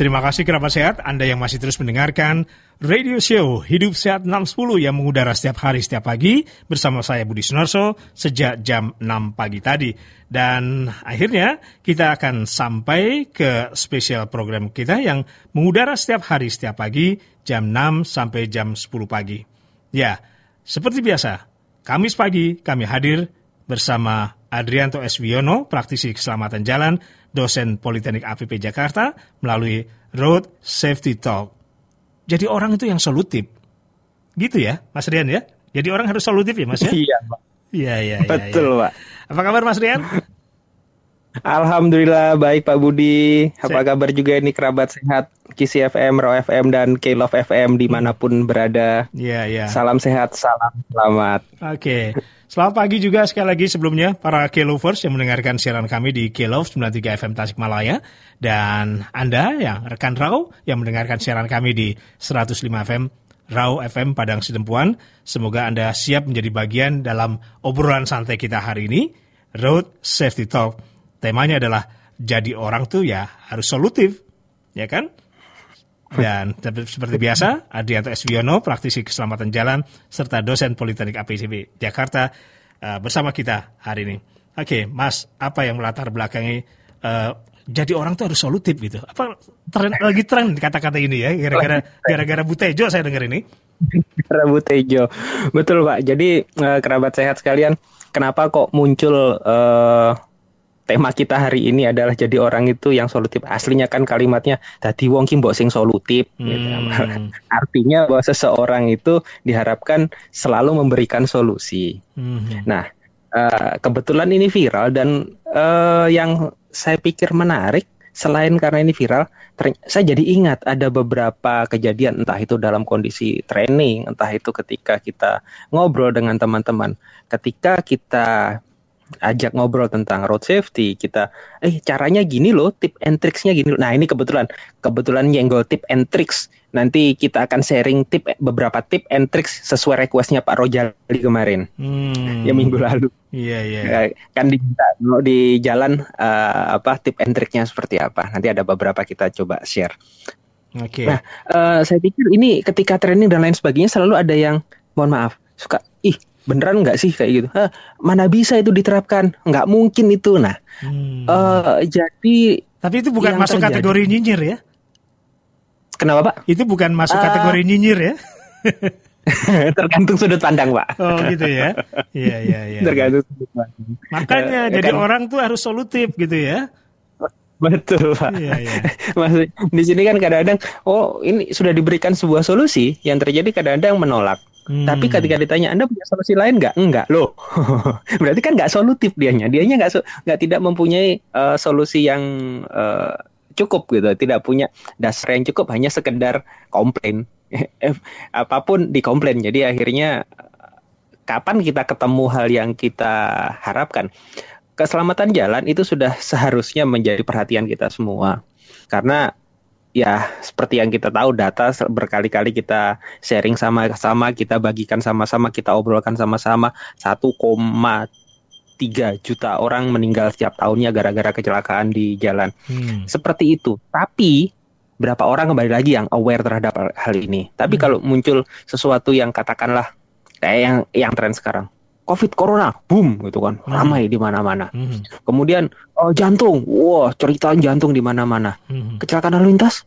Terima kasih kerabat sehat Anda yang masih terus mendengarkan Radio Show Hidup Sehat 610 yang mengudara setiap hari setiap pagi bersama saya Budi Sunorso sejak jam 6 pagi tadi. Dan akhirnya kita akan sampai ke spesial program kita yang mengudara setiap hari setiap pagi jam 6 sampai jam 10 pagi. Ya, seperti biasa, Kamis pagi kami hadir bersama Adrianto S. Wiono, praktisi keselamatan jalan, dosen Politeknik APP Jakarta, melalui Road Safety Talk jadi orang itu yang solutif. Gitu ya, Mas Rian ya? Jadi orang harus solutif ya, Mas ya? Iya, Pak. Iya, iya, iya. Betul, ya. Pak. Apa kabar Mas Rian? Alhamdulillah baik Pak Budi. Apa kabar juga ini kerabat sehat Kisi FM, Raw FM dan K Love FM di mana pun berada. Iya iya. Salam sehat, salam selamat. Oke. Okay. Selamat pagi juga sekali lagi sebelumnya para K-Lovers yang mendengarkan siaran kami di K-Love 93 FM Tasikmalaya dan Anda yang rekan Raw yang mendengarkan siaran kami di 105 FM Raw FM Padang Sidempuan. Semoga Anda siap menjadi bagian dalam obrolan santai kita hari ini, Road Safety Talk. Temanya adalah jadi orang tuh ya harus solutif, ya kan? Dan seperti biasa, Adrianto S. Wiono, praktisi keselamatan jalan, serta dosen Politeknik APCB Jakarta uh, bersama kita hari ini. Oke, okay, Mas, apa yang melatar belakangi uh, jadi orang tuh harus solutif gitu? Apa tren, lagi tren kata-kata ini ya? Gara-gara gara-gara Butejo saya dengar ini. Gara Butejo, betul Pak. Jadi uh, kerabat sehat sekalian, kenapa kok muncul uh, tema kita hari ini adalah jadi orang itu yang solutif. Aslinya kan kalimatnya tadi wong ki mbok sing solutif. Gitu. Hmm. Gitu. Artinya bahwa seseorang itu diharapkan selalu memberikan solusi. Hmm. Nah, uh, kebetulan ini viral dan uh, yang saya pikir menarik selain karena ini viral, saya jadi ingat ada beberapa kejadian entah itu dalam kondisi training, entah itu ketika kita ngobrol dengan teman-teman, ketika kita ajak ngobrol tentang road safety kita eh caranya gini loh tip and tricksnya gini loh. nah ini kebetulan kebetulan nyenggol tip and tricks nanti kita akan sharing tip beberapa tip and tricks sesuai requestnya Pak Rojali kemarin hmm. ya minggu lalu iya iya yeah. kan di di jalan uh, apa tip and tricksnya seperti apa nanti ada beberapa kita coba share Oke. Okay. Nah, uh, saya pikir ini ketika training dan lain sebagainya selalu ada yang mohon maaf suka ih beneran nggak sih kayak gitu? Hah, mana bisa itu diterapkan? Nggak mungkin itu. Nah hmm. uh, jadi tapi itu bukan masuk terjadi, kategori nyinyir ya? Kenapa pak? Itu bukan masuk uh, kategori nyinyir ya? Tergantung sudut pandang pak. Oh gitu ya? Iya iya iya. Tergantung sudut pandang. Makanya uh, jadi kan, orang tuh harus solutif gitu ya? Betul pak. Iya, iya. Maksud di sini kan kadang-kadang oh ini sudah diberikan sebuah solusi. Yang terjadi kadang-kadang menolak. Hmm. Tapi ketika ditanya Anda punya solusi lain nggak? Enggak loh. Berarti kan nggak solutif dianya. Dianya nggak nggak tidak mempunyai uh, solusi yang uh, cukup gitu. Tidak punya dasar yang cukup. Hanya sekedar komplain. Apa pun dikomplain. Jadi akhirnya kapan kita ketemu hal yang kita harapkan? Keselamatan jalan itu sudah seharusnya menjadi perhatian kita semua. Karena ya seperti yang kita tahu data berkali-kali kita sharing sama-sama, kita bagikan sama-sama, kita obrolkan sama-sama 1,3 juta orang meninggal setiap tahunnya gara-gara kecelakaan di jalan. Hmm. Seperti itu. Tapi berapa orang kembali lagi yang aware terhadap hal ini. Tapi hmm. kalau muncul sesuatu yang katakanlah kayak yang yang tren sekarang. Covid Corona, boom gitu kan, hmm. ramai di mana-mana. Hmm. Kemudian oh, jantung, wah cerita jantung di mana-mana. Hmm. Kecelakaan lalu lintas,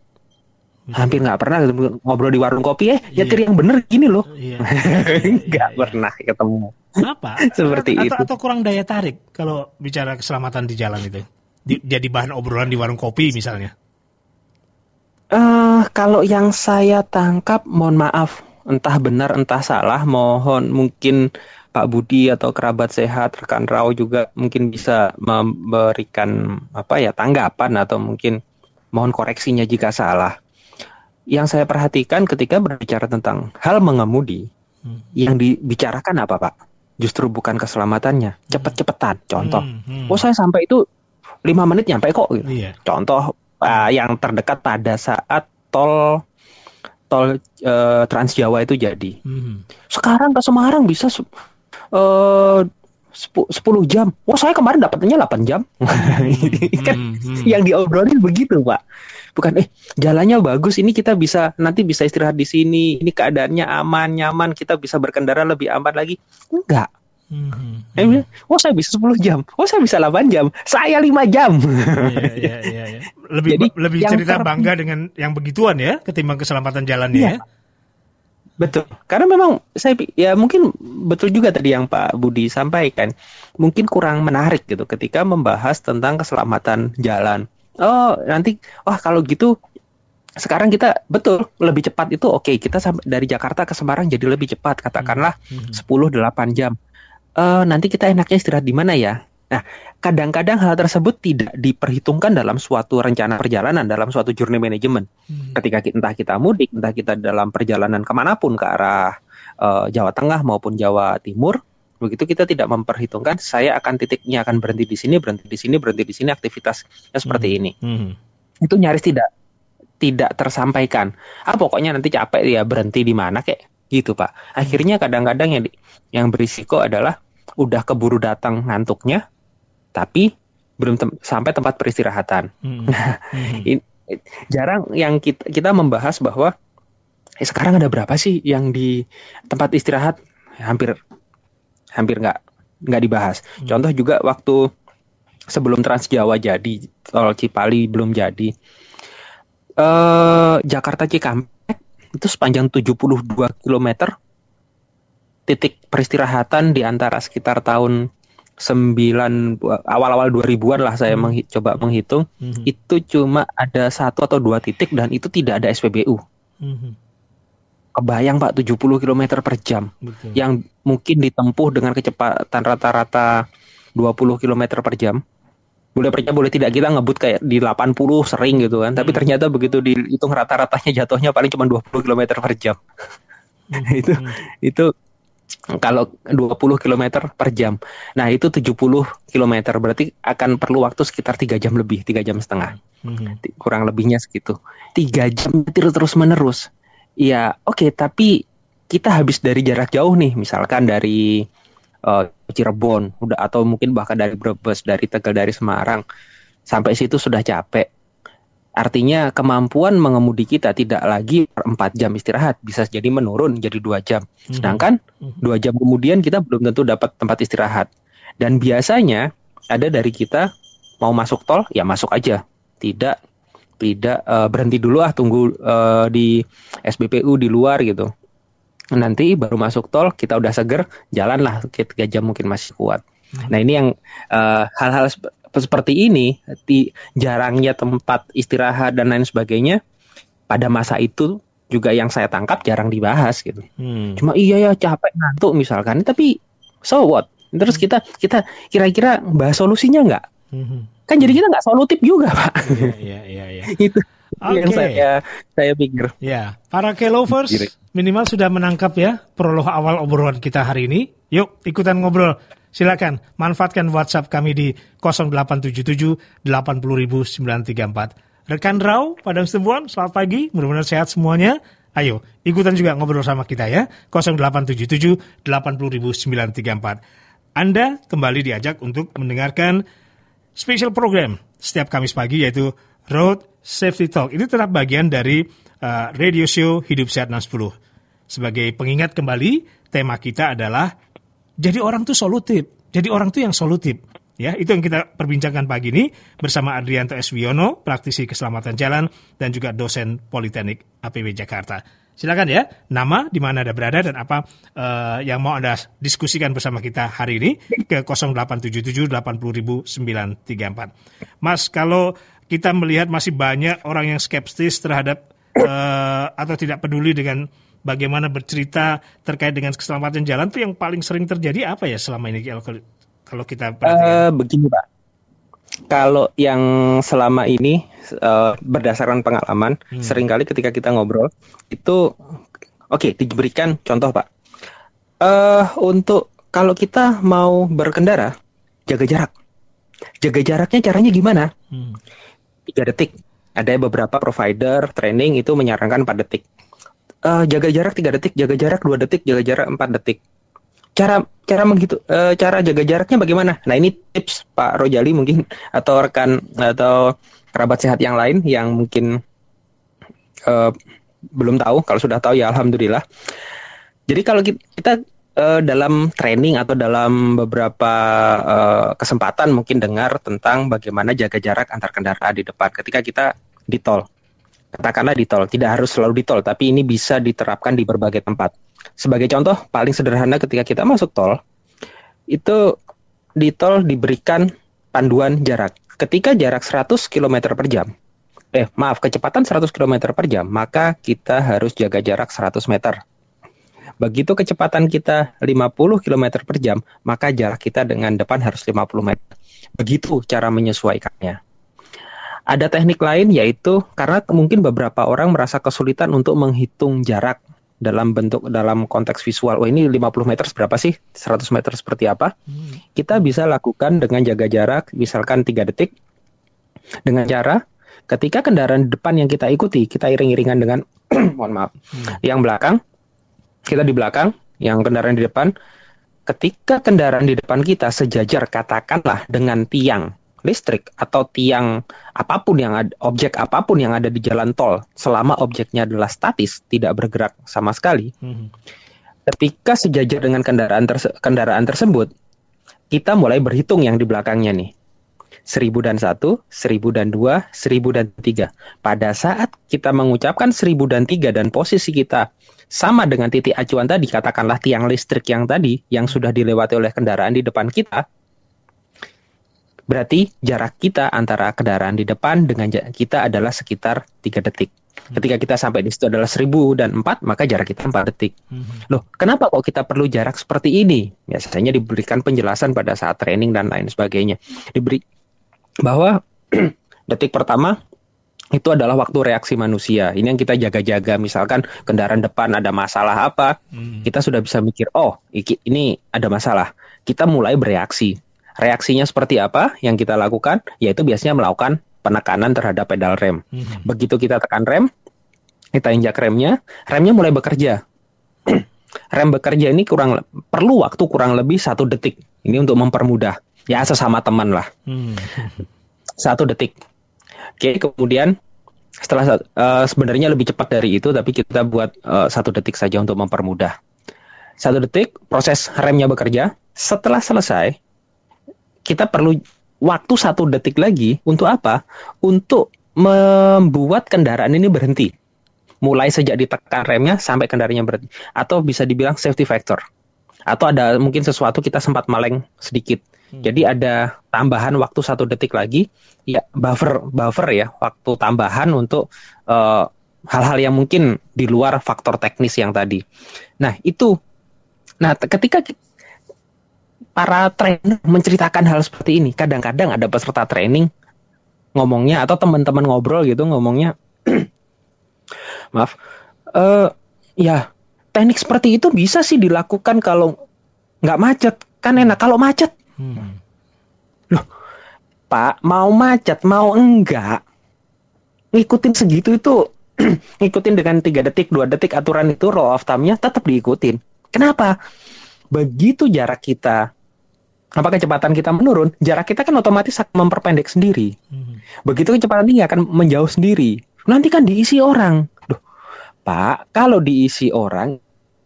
hmm. hampir nggak pernah ketemu ngobrol di warung kopi eh yeah. nyetir yang bener gini loh yeah. nggak yeah, pernah yeah. ketemu apa seperti atau, itu atau kurang daya tarik kalau bicara keselamatan di jalan itu di, jadi bahan obrolan di warung kopi misalnya uh, kalau yang saya tangkap mohon maaf entah benar entah salah mohon mungkin Pak Budi atau kerabat sehat rekan Rao juga mungkin bisa memberikan apa ya tanggapan atau mungkin mohon koreksinya jika salah. Yang saya perhatikan ketika berbicara tentang hal mengemudi, hmm. yang dibicarakan apa Pak? Justru bukan keselamatannya, hmm. cepet-cepetan. Contoh, hmm. Hmm. oh saya sampai itu lima menit nyampe kok. Gitu. Iya. Contoh uh, yang terdekat pada saat tol tol uh, Trans Jawa itu jadi. Hmm. Sekarang ke Semarang bisa uh, 10 jam. Wah, saya kemarin dapatnya 8 jam. Hmm, kan hmm, yang diobrolin begitu, Pak. bukan eh jalannya bagus ini kita bisa nanti bisa istirahat di sini ini keadaannya aman nyaman kita bisa berkendara lebih aman lagi enggak Mm-hmm. bilang, oh saya bisa 10 jam, oh saya bisa 8 jam, saya 5 jam. Iya, iya, iya, iya. Lebih Jadi, lebih cerita ter... bangga dengan yang begituan ya, ketimbang keselamatan jalannya iya. ya. Betul, karena memang saya ya mungkin betul juga tadi yang Pak Budi sampaikan, mungkin kurang menarik gitu ketika membahas tentang keselamatan jalan. Oh nanti, wah kalau gitu sekarang kita betul lebih cepat itu oke okay, kita sampai dari Jakarta ke Semarang jadi lebih cepat katakanlah hmm. 10 8 jam uh, nanti kita enaknya istirahat di mana ya? Nah, kadang-kadang hal tersebut tidak diperhitungkan dalam suatu rencana perjalanan, dalam suatu journey management. Hmm. Ketika kita, entah kita mudik, entah kita dalam perjalanan ke mana pun ke arah uh, Jawa Tengah maupun Jawa Timur, begitu kita tidak memperhitungkan saya akan titiknya akan berhenti di sini, berhenti di sini, berhenti di sini, aktivitasnya seperti hmm. ini. Hmm. Itu nyaris tidak tidak tersampaikan. Ah pokoknya nanti capek ya berhenti di mana kayak gitu pak. Akhirnya kadang-kadang yang yang berisiko adalah udah keburu datang ngantuknya, tapi belum tem sampai tempat peristirahatan. Hmm. hmm. jarang yang kita, kita membahas bahwa eh, sekarang ada berapa sih yang di tempat istirahat hampir hampir nggak nggak dibahas. Hmm. Contoh juga waktu sebelum Trans Jawa jadi tol Cipali belum jadi. Uh, Jakarta Cikampek itu sepanjang 72 km titik peristirahatan di antara sekitar tahun 9 awal-awal 2000-an lah saya hmm. menghi coba menghitung hmm. itu cuma ada satu atau dua titik dan itu tidak ada SPBU. Hmm. Kebayang Pak 70 km per jam Betul. yang mungkin ditempuh dengan kecepatan rata-rata 20 km per jam. Boleh percaya boleh tidak kita ngebut kayak di 80 sering gitu kan. Hmm. Tapi ternyata begitu dihitung rata-ratanya jatuhnya paling cuma 20 km per jam. Hmm. itu hmm. itu kalau 20 km per jam. Nah, itu 70 km berarti akan perlu waktu sekitar 3 jam lebih, 3 jam setengah. Hmm. Kurang lebihnya segitu. 3 jam terus menerus. Ya, oke, okay, tapi kita habis dari jarak jauh nih, misalkan dari uh, Cirebon, udah atau mungkin bahkan dari Brebes, dari Tegal, dari Semarang. Sampai situ sudah capek Artinya kemampuan mengemudi kita tidak lagi per 4 jam istirahat, bisa jadi menurun jadi dua jam. Mhm. Sedangkan mhm. dua jam kemudian kita belum tentu dapat tempat istirahat. Dan biasanya ada dari kita mau masuk tol ya masuk aja, tidak tidak uh, berhenti dulu ah tunggu uh, di SBPU di luar gitu. Nanti baru masuk tol kita udah seger, jalanlah tiga jam mungkin masih kuat. Mhm. Nah ini yang uh, hal-hal seperti ini, di jarangnya tempat istirahat dan lain sebagainya, pada masa itu juga yang saya tangkap jarang dibahas gitu. Hmm. Cuma iya ya capek ngantuk misalkan, tapi so what? Terus kita kita kira-kira bahas solusinya nggak? Hmm. Kan jadi kita nggak solutif juga pak. Iya iya iya. itu okay. yang saya saya pikir. Ya, para K-lovers minimal sudah menangkap ya prolog awal obrolan kita hari ini. Yuk ikutan ngobrol Silakan manfaatkan WhatsApp kami di 0877 80934. Rekan Rau, Padang Setempuan, selamat pagi, mudah-mudahan sehat semuanya. Ayo, ikutan juga ngobrol sama kita ya, 0877 80934. Anda kembali diajak untuk mendengarkan special program setiap Kamis pagi yaitu Road Safety Talk. Ini tetap bagian dari uh, radio show Hidup Sehat 60. Sebagai pengingat kembali, tema kita adalah jadi orang tuh solutif. Jadi orang tuh yang solutif. Ya, itu yang kita perbincangkan pagi ini bersama Adrianto S. Wiono, praktisi keselamatan jalan dan juga dosen Politeknik APW Jakarta. Silakan ya, nama di mana Anda berada dan apa uh, yang mau Anda diskusikan bersama kita hari ini ke 0877 Mas, kalau kita melihat masih banyak orang yang skeptis terhadap uh, atau tidak peduli dengan bagaimana bercerita terkait dengan keselamatan jalan itu yang paling sering terjadi apa ya selama ini kalau kita perhatikan? Uh, begini pak, kalau yang selama ini uh, berdasarkan pengalaman, hmm. sering kali ketika kita ngobrol itu oke okay, diberikan contoh pak. Uh, untuk kalau kita mau berkendara jaga jarak, jaga jaraknya caranya gimana? Hmm. Tiga detik. Ada beberapa provider training itu menyarankan 4 detik uh, jaga jarak tiga detik, jaga jarak dua detik, jaga jarak empat detik. Cara cara begitu uh, eh, cara jaga jaraknya bagaimana? Nah ini tips Pak Rojali mungkin atau rekan atau kerabat sehat yang lain yang mungkin uh, belum tahu, kalau sudah tahu ya alhamdulillah. Jadi kalau kita dalam training atau dalam beberapa uh, kesempatan mungkin dengar tentang bagaimana jaga jarak antar kendaraan di depan ketika kita di tol. Katakanlah di tol, tidak harus selalu di tol, tapi ini bisa diterapkan di berbagai tempat. Sebagai contoh, paling sederhana ketika kita masuk tol, itu di tol diberikan panduan jarak. Ketika jarak 100 km per jam, eh maaf, kecepatan 100 km per jam, maka kita harus jaga jarak 100 meter Begitu kecepatan kita 50 km per jam, maka jarak kita dengan depan harus 50 meter. Begitu cara menyesuaikannya. Ada teknik lain yaitu karena mungkin beberapa orang merasa kesulitan untuk menghitung jarak dalam bentuk dalam konteks visual. Oh ini 50 meter berapa sih? 100 meter seperti apa? Hmm. Kita bisa lakukan dengan jaga jarak misalkan 3 detik dengan cara ketika kendaraan depan yang kita ikuti, kita iring-iringan dengan mohon maaf, hmm. yang belakang kita di belakang, yang kendaraan di depan. Ketika kendaraan di depan kita sejajar katakanlah dengan tiang listrik atau tiang apa pun yang ada, objek apa pun yang ada di jalan tol selama objeknya adalah statis, tidak bergerak sama sekali. Hmm. Ketika sejajar dengan kendaraan terse kendaraan tersebut, kita mulai berhitung yang di belakangnya nih. Seribu dan satu, seribu dan dua, seribu dan tiga. Pada saat kita mengucapkan seribu dan tiga dan posisi kita sama dengan titik acuan tadi, katakanlah tiang listrik yang tadi, yang sudah dilewati oleh kendaraan di depan kita, berarti jarak kita antara kendaraan di depan dengan kita adalah sekitar 3 detik. Hmm. Ketika kita sampai di situ adalah 1000 dan 4, maka jarak kita 4 detik. Hmm. Loh, kenapa kok kita perlu jarak seperti ini? Biasanya diberikan penjelasan pada saat training dan lain sebagainya. Diberi bahwa detik pertama itu adalah waktu reaksi manusia. Ini yang kita jaga-jaga. Misalkan kendaraan depan ada masalah apa, hmm. kita sudah bisa mikir, oh ini ada masalah. Kita mulai bereaksi. Reaksinya seperti apa yang kita lakukan? Yaitu biasanya melakukan penekanan terhadap pedal rem. Hmm. Begitu kita tekan rem, kita injak remnya, remnya mulai bekerja. rem bekerja ini kurang perlu waktu kurang lebih satu detik. Ini untuk mempermudah. Ya sesama teman lah. Hmm. Satu detik Oke, kemudian setelah uh, sebenarnya lebih cepat dari itu, tapi kita buat uh, satu detik saja untuk mempermudah. Satu detik, proses remnya bekerja. Setelah selesai, kita perlu waktu satu detik lagi untuk apa? Untuk membuat kendaraan ini berhenti. Mulai sejak ditekan remnya sampai kendaraannya berhenti. Atau bisa dibilang safety factor. Atau ada mungkin sesuatu kita sempat maleng sedikit Hmm. Jadi ada tambahan waktu satu detik lagi, ya buffer buffer ya waktu tambahan untuk eh, hal-hal yang mungkin di luar faktor teknis yang tadi. Nah itu, nah ketika para trainer menceritakan hal seperti ini, kadang-kadang ada peserta training ngomongnya atau teman-teman ngobrol gitu ngomongnya, maaf, uh, ya teknik seperti itu bisa sih dilakukan kalau nggak macet kan enak kalau macet Hmm. Loh, Pak, mau macet, mau enggak, ngikutin segitu itu ngikutin dengan tiga detik, dua detik aturan itu roll of time-nya tetap diikutin. Kenapa? Begitu jarak kita apa kecepatan kita menurun, jarak kita kan otomatis akan memperpendek sendiri. Hmm. Begitu kecepatan tinggi akan menjauh sendiri. Nanti kan diisi orang. Duh, Pak, kalau diisi orang,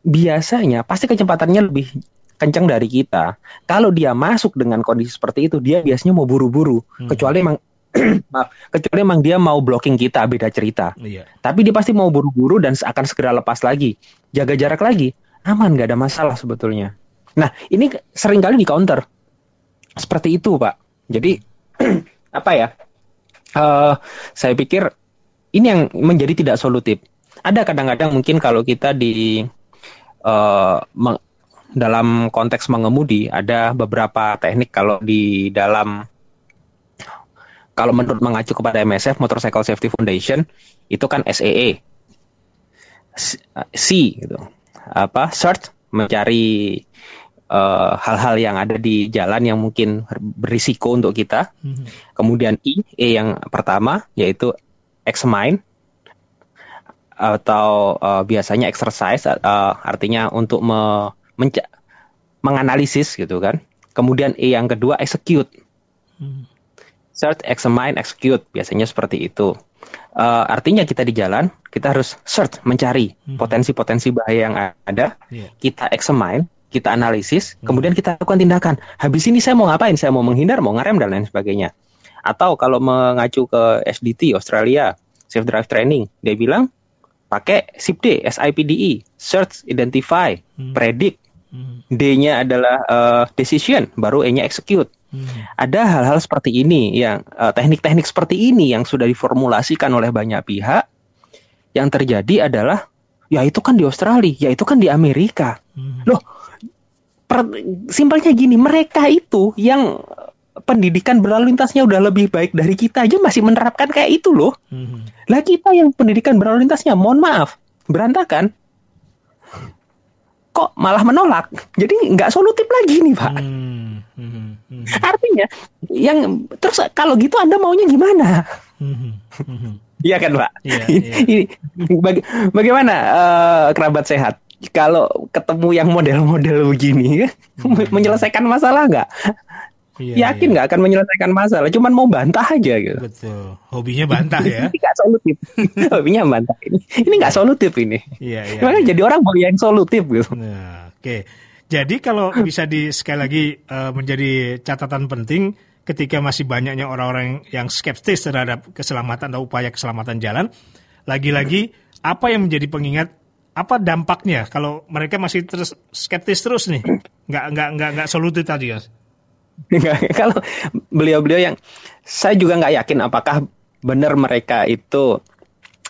biasanya pasti kecepatannya lebih kencang dari kita. Kalau dia masuk dengan kondisi seperti itu, dia biasanya mau buru-buru. Hmm. Kecuali emang maaf, kecuali emang dia mau blocking kita, beda cerita. Iya. Tapi dia pasti mau buru-buru dan akan segera lepas lagi. Jaga jarak lagi, aman, nggak ada masalah sebetulnya. Nah, ini sering kali di counter. Seperti itu, Pak. Jadi, apa ya? Uh, saya pikir ini yang menjadi tidak solutif. Ada kadang-kadang mungkin kalau kita di uh, dalam konteks mengemudi ada beberapa teknik kalau di dalam kalau menurut mengacu kepada MSF Motorcycle Safety Foundation itu kan SEE C gitu apa search mencari hal-hal uh, yang ada di jalan yang mungkin berisiko untuk kita mm-hmm. kemudian I E yang pertama yaitu examine atau uh, biasanya exercise uh, artinya untuk me menganalisis gitu kan. Kemudian E yang kedua execute. Hmm. search, examine, execute. Biasanya seperti itu. Uh, artinya kita di jalan, kita harus search, mencari hmm. potensi-potensi bahaya yang ada. Yeah. Kita examine, kita analisis, hmm. kemudian kita lakukan tindakan. Habis ini saya mau ngapain? Saya mau menghindar, mau ngerem dan lain sebagainya. Atau kalau mengacu ke SDT Australia, Safe Drive Training, dia bilang pakai SIPD, SIPDE, Search, Identify, hmm. Predict. Hmm. D-nya adalah uh, Decision, baru E-nya Execute. Hmm. Ada hal-hal seperti ini yang teknik teknik-teknik seperti ini yang sudah diformulasikan oleh banyak pihak. Yang terjadi adalah ya itu kan di Australia, ya itu kan di Amerika. Hmm. Loh, per, simpelnya gini, mereka itu yang pendidikan berlalu lintasnya udah lebih baik dari kita aja masih menerapkan kayak itu loh. Hmm. Lah kita yang pendidikan berlalu lintasnya, mohon maaf, berantakan. Kok malah menolak? Jadi nggak solutif lagi nih pak. Hmm. Hmm. Hmm. Artinya, yang terus kalau gitu anda maunya gimana? Hmm. Hmm. Iya kan pak? Iya, iya. Ini, baga bagaimana uh, kerabat sehat? Kalau ketemu yang model-model begini, hmm. menyelesaikan masalah nggak? Iya, Yakin iya. nggak iya. akan menyelesaikan masalah, cuman mau bantah aja gitu. Betul. Hobinya bantah ya. ini nggak solutif. Hobinya bantah ini. Ini nggak solutif ini. Iya, iya. Makanya iya. jadi orang mau yang solutif gitu. Nah, oke. Okay. Jadi kalau bisa di sekali lagi uh, menjadi catatan penting ketika masih banyaknya orang-orang yang skeptis terhadap keselamatan atau upaya keselamatan jalan, lagi-lagi apa yang menjadi pengingat apa dampaknya kalau mereka masih terus skeptis terus nih, nggak nggak nggak nggak solutif tadi ya? kalau beliau-beliau yang saya juga nggak yakin apakah benar mereka itu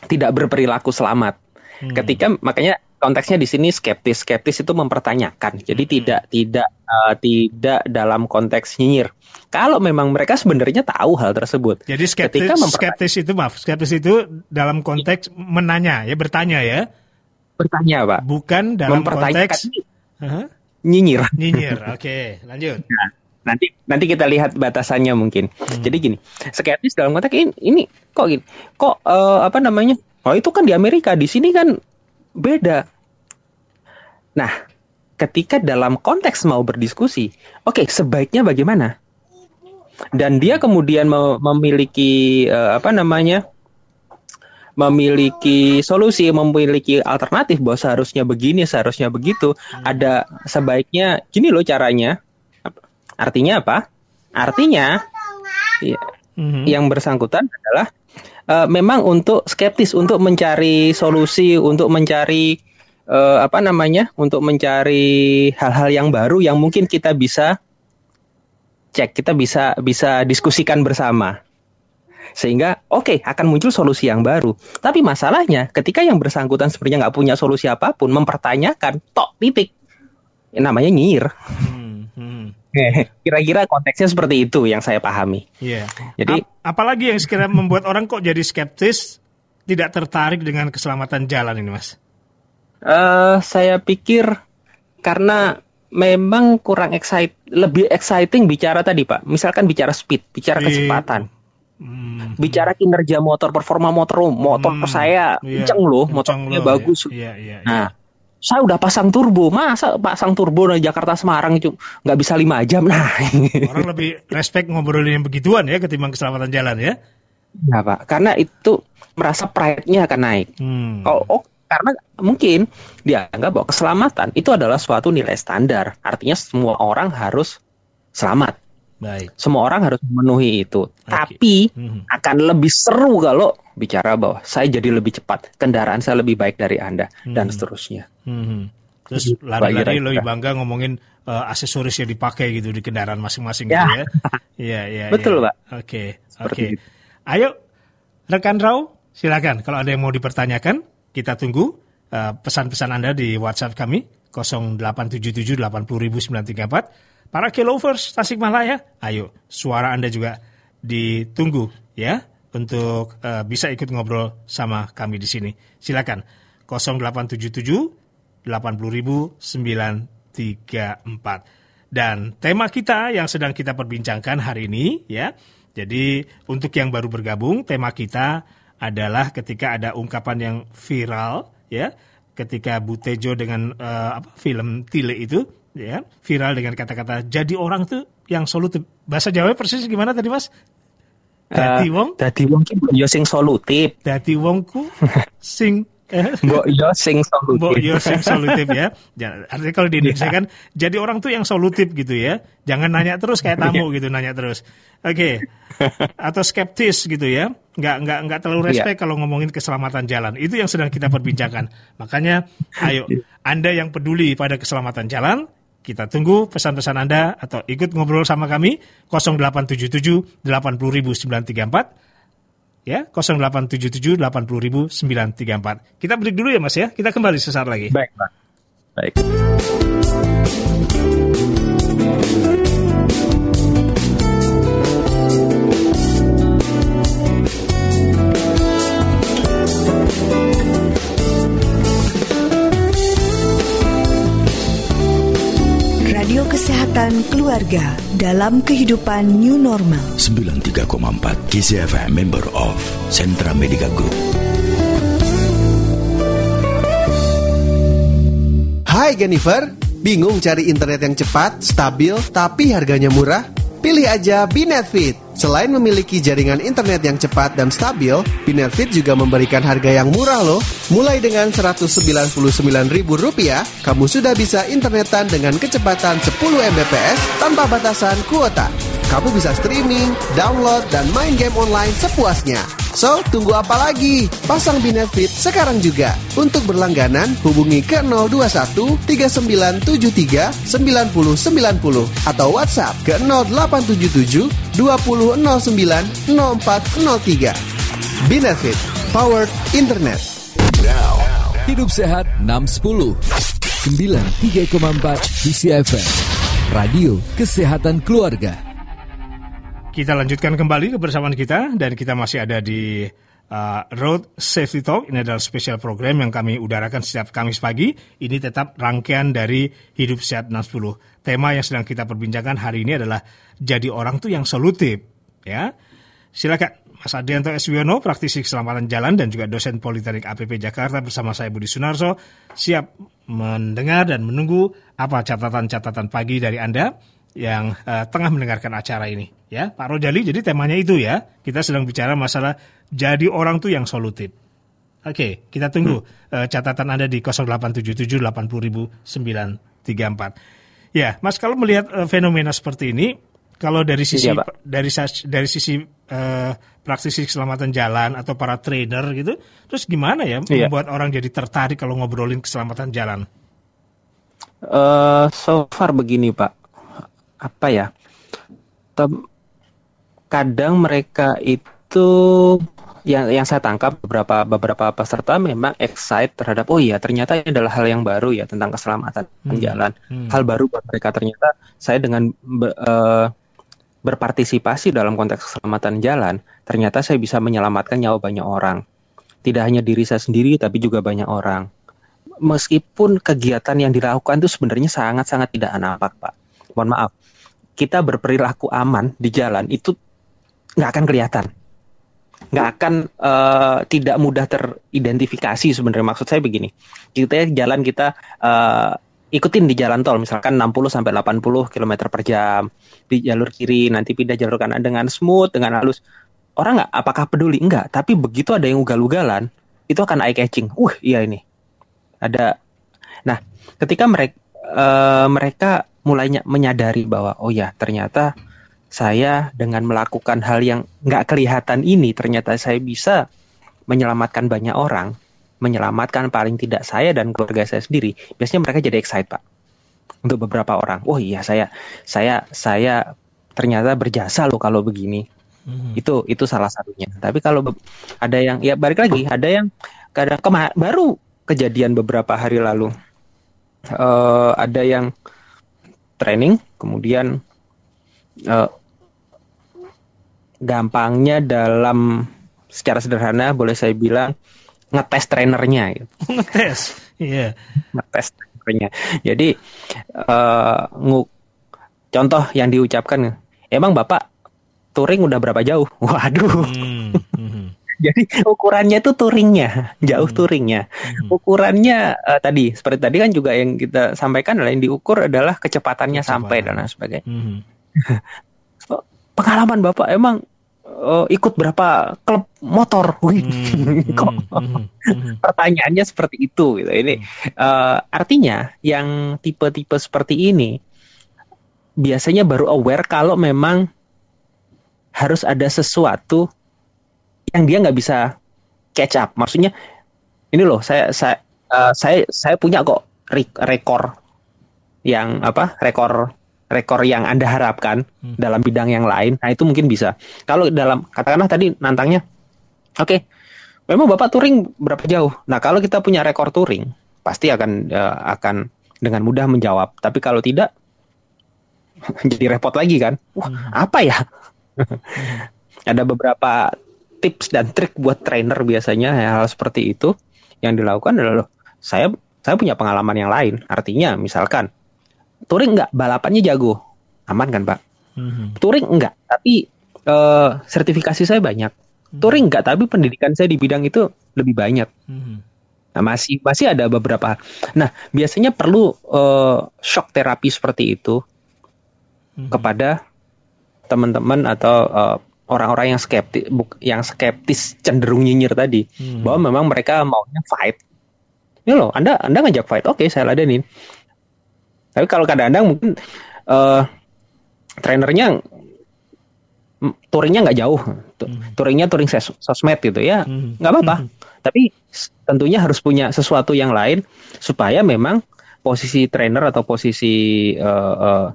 tidak berperilaku selamat. Hmm. Ketika makanya konteksnya di sini skeptis. Skeptis itu mempertanyakan. Jadi hmm. tidak tidak uh, tidak dalam konteks nyinyir. Kalau memang mereka sebenarnya tahu hal tersebut. Jadi skeptis, skeptis itu maaf, skeptis itu dalam konteks menanya ya, bertanya ya. Bertanya, Pak. Bukan dalam konteks uh-huh. nyinyir. Nyinyir. Oke, okay, lanjut. Nah, nanti nanti kita lihat batasannya mungkin. Hmm. Jadi gini, skeptis dalam konteks ini, ini kok gini, kok uh, apa namanya? Oh itu kan di Amerika, di sini kan beda. Nah, ketika dalam konteks mau berdiskusi, oke okay, sebaiknya bagaimana? Dan dia kemudian memiliki uh, apa namanya? Memiliki solusi, memiliki alternatif bahwa seharusnya begini, seharusnya begitu. Hmm. Ada sebaiknya gini loh caranya. Artinya apa? Artinya ya, mm-hmm. yang bersangkutan adalah uh, memang untuk skeptis untuk mencari solusi, untuk mencari uh, apa namanya? untuk mencari hal-hal yang baru yang mungkin kita bisa cek, kita bisa bisa diskusikan bersama. Sehingga oke okay, akan muncul solusi yang baru. Tapi masalahnya ketika yang bersangkutan sebenarnya nggak punya solusi apa pun, mempertanyakan tok titik, namanya nyir. Hmm, hmm. Kira-kira konteksnya seperti itu yang saya pahami. Iya. Jadi Ap apalagi yang sekiranya membuat orang kok jadi skeptis, tidak tertarik dengan keselamatan jalan ini, Mas? Uh, saya pikir karena memang kurang excite, lebih exciting bicara tadi, Pak. Misalkan bicara speed, bicara kecepatan. Hmm. Bicara kinerja motor, performa motor, motor hmm. saya kenceng loh, motornya bagus. Iya, iya, iya. Nah, saya udah pasang turbo masa pasang turbo dari Jakarta Semarang itu nggak bisa lima jam nah orang lebih respect ngobrolin yang begituan ya ketimbang keselamatan jalan ya ya pak karena itu merasa pride-nya akan naik hmm. kalau oh, karena mungkin dianggap bahwa keselamatan itu adalah suatu nilai standar artinya semua orang harus selamat Baik. Semua orang harus memenuhi itu. Okay. Tapi hmm. akan lebih seru kalau bicara bahwa saya jadi lebih cepat, kendaraan saya lebih baik dari Anda hmm. dan seterusnya. Hmm. Terus lari-lari lebih bangga ngomongin uh, aksesoris yang dipakai gitu di kendaraan masing-masing ya. gitu ya. Iya, iya. Betul, ya. Pak. Oke. Okay. Oke. Okay. Ayo rekan Rau, silakan kalau ada yang mau dipertanyakan, kita tunggu uh, pesan-pesan Anda di WhatsApp kami 0877 80934 Para K-Lovers Tasikmalaya, ayo suara Anda juga ditunggu ya untuk uh, bisa ikut ngobrol sama kami di sini. Silakan 0877 80934. Dan tema kita yang sedang kita perbincangkan hari ini ya. Jadi untuk yang baru bergabung, tema kita adalah ketika ada ungkapan yang viral ya, ketika Butejo dengan uh, film Tile itu ya viral dengan kata-kata jadi orang tuh yang solutif bahasa Jawa persis gimana tadi mas? Dadi wong? Dadi wong ki yo sing solutif. Dadi wongku sing Mbok yo sing solutif. Mbok yo sing solutif ya. Artinya kalau di Indonesia kan jadi orang tuh yang solutif gitu ya. Jangan nanya terus kayak tamu gitu nanya terus. Oke. Okay. Atau skeptis gitu ya. Nggak nggak nggak terlalu respect yeah. kalau ngomongin keselamatan jalan. Itu yang sedang kita perbincangkan. Makanya ayo Anda yang peduli pada keselamatan jalan, kita tunggu pesan-pesan Anda atau ikut ngobrol sama kami 0877 80934 ya 0877 80 934. Kita break dulu ya Mas ya. Kita kembali sesaat lagi. Baik, Pak. Baik. Kesehatan Keluarga dalam Kehidupan New Normal. 93,4 KCFM Member of Sentra Medica Group. Hai Jennifer, bingung cari internet yang cepat, stabil, tapi harganya murah? Pilih aja Binetfit Selain memiliki jaringan internet yang cepat dan stabil, Binetfit juga memberikan harga yang murah loh. Mulai dengan Rp199.000, kamu sudah bisa internetan dengan kecepatan 10 Mbps tanpa batasan kuota. Kamu bisa streaming, download, dan main game online sepuasnya. So, tunggu apa lagi? Pasang Binetfit sekarang juga. Untuk berlangganan, hubungi ke 021 3973 9090 atau WhatsApp ke 0877 2009 0403. Binetfit, powered internet. Now, hidup sehat 610 93,4 DCFM Radio Kesehatan Keluarga. Kita lanjutkan kembali kebersamaan kita dan kita masih ada di uh, Road Safety Talk. Ini adalah spesial program yang kami udarakan setiap Kamis pagi. Ini tetap rangkaian dari Hidup Sehat 60. Tema yang sedang kita perbincangkan hari ini adalah jadi orang tuh yang solutif, ya. Silakan Mas Adrianto Eswiono, praktisi keselamatan jalan dan juga dosen Politeknik APP Jakarta bersama saya Budi Sunarso. Siap mendengar dan menunggu apa catatan-catatan pagi dari Anda yang uh, tengah mendengarkan acara ini. Ya Pak Rojali jadi temanya itu ya. Kita sedang bicara masalah jadi orang tuh yang solutif. Oke kita tunggu hmm. uh, catatan Anda di 0877 80934 ya Mas kalau melihat uh, fenomena seperti ini kalau dari sisi ya, dari dari sisi uh, praktisi keselamatan jalan atau para trainer gitu terus gimana ya iya. membuat orang jadi tertarik kalau ngobrolin keselamatan jalan Uh, so far begini Pak, apa ya kadang mereka itu yang yang saya tangkap beberapa beberapa peserta memang excited terhadap oh iya ternyata ini adalah hal yang baru ya tentang keselamatan hmm. jalan hmm. hal baru buat mereka ternyata saya dengan uh, berpartisipasi dalam konteks keselamatan jalan ternyata saya bisa menyelamatkan nyawa banyak orang. Tidak hanya diri saya sendiri tapi juga banyak orang. Meskipun kegiatan yang dilakukan itu sebenarnya sangat sangat tidak nampak pak. Mohon maaf kita berperilaku aman di jalan itu nggak akan kelihatan. Nggak akan uh, tidak mudah teridentifikasi sebenarnya. Maksud saya begini kita jalan kita uh, ikutin di jalan tol misalkan 60 sampai 80 km per jam di jalur kiri nanti pindah jalur kanan dengan smooth dengan halus. Orang nggak apakah peduli? Enggak tapi begitu ada yang ugal-ugalan itu akan eye catching uh iya ini. Ada nah ketika mereka uh, mereka mulainya menyadari bahwa oh ya ternyata saya dengan melakukan hal yang nggak kelihatan ini ternyata saya bisa menyelamatkan banyak orang, menyelamatkan paling tidak saya dan keluarga saya sendiri. Biasanya mereka jadi excited pak. Untuk beberapa orang, oh iya saya saya saya ternyata berjasa loh kalau begini. Hmm. Itu itu salah satunya. Tapi kalau ada yang ya balik lagi, ada yang kadang kema baru kejadian beberapa hari lalu. Uh, ada yang training, kemudian uh, gampangnya dalam secara sederhana boleh saya bilang ngetes trainernya gitu. ngetes, iya. Yeah. Ngetes trainernya. Jadi uh, contoh yang diucapkan, emang bapak touring udah berapa jauh? Waduh. Hmm, hmm. Jadi ukurannya itu touringnya, jauh hmm. touringnya. Hmm. Ukurannya uh, tadi seperti tadi kan juga yang kita sampaikan adalah yang diukur adalah kecepatannya Kecepatan. sampai dan lain sebagainya. Hmm. Pengalaman Bapak emang uh, ikut berapa klub motor? Hmm, kok hmm, hmm, hmm. pertanyaannya seperti itu gitu. Ini eh, artinya yang tipe-tipe seperti ini biasanya baru aware kalau memang harus ada sesuatu yang dia nggak bisa catch up. Maksudnya ini loh, saya saya eh, saya saya punya kok re- rekor yang apa? Rekor rekor yang Anda harapkan dalam bidang yang lain. Nah, itu mungkin bisa. Kalau dalam katakanlah tadi nantangnya Oke, memang Bapak touring berapa jauh? Nah, kalau kita punya rekor touring, pasti akan eh, akan dengan mudah menjawab. Tapi kalau tidak, jadi repot lagi kan? Wah, apa ya? Ada beberapa tips dan trik buat trainer biasanya hal seperti itu yang dilakukan adalah saya saya punya pengalaman yang lain. Artinya, misalkan touring nggak balapannya jago, aman kan Pak? Hmm, Touring enggak, tapi eh, sertifikasi saya banyak. Touring enggak, tapi pendidikan saya di bidang itu lebih banyak. hmm, Nah, masih masih ada beberapa. Nah, biasanya perlu eh, shock terapi seperti itu hmm. kepada teman-teman atau eh, orang-orang yang skeptis yang skeptis cenderung nyinyir tadi Hmm. bahwa memang mereka maunya fight. Ini loh, Anda Anda ngajak fight. Oke, saya ladenin. Tapi kalau kadang-kadang mungkin eh trainernya touringnya nggak jauh, Tu- touringnya touring ses- sosmed gitu ya, Hmm. nggak apa-apa. Tapi s- tentunya harus punya sesuatu yang lain supaya memang posisi trainer atau posisi eh, eh,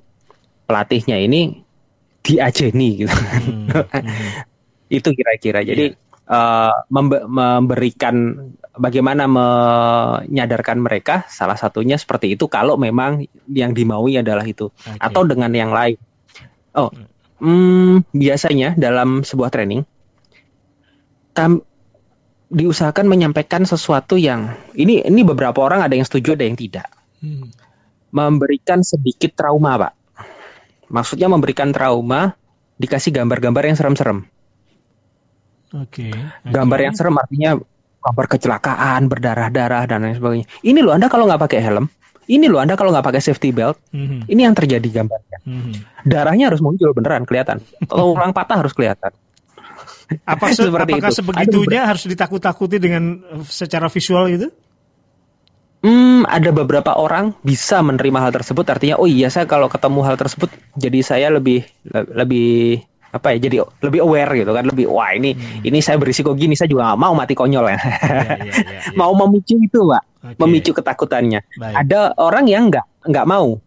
pelatihnya ini diajeni gitu. Hmm, Itu kira-kira. Jadi Iya. Membe- memberikan bagaimana menyadarkan mereka salah satunya seperti itu kalau memang yang dimaui adalah itu Oke. atau dengan yang lain. Oh, hmm, biasanya dalam sebuah training kam diusahakan menyampaikan sesuatu yang ini ini beberapa orang ada yang setuju ada yang tidak Hmm. memberikan sedikit trauma pak maksudnya memberikan trauma dikasih gambar-gambar yang serem-serem Oke. gambar Oke. yang serem artinya gambar kecelakaan berdarah-darah dan lain sebagainya ini loh anda kalau nggak pakai helm ini loh anda kalau nggak pakai safety belt Hmm, ini yang terjadi gambarnya hmm. darahnya harus muncul beneran kelihatan kalau orang patah harus kelihatan Apa se- Seperti apakah itu. sebegitunya harus ditakut-takuti dengan eh, secara visual itu? Hmm, ada beberapa orang bisa menerima hal tersebut. Artinya, oh iya saya kalau ketemu hal tersebut, jadi saya lebih le- lebih apa ya? Jadi lebih aware gitu kan, lebih wah ini ini saya berisiko gini, saya juga nggak mau mati konyol ya. Hmm. iya, iya, iya. mau memicu itu, pak, Oke. memicu ketakutannya. Baik. Ada orang yang nggak nggak mau,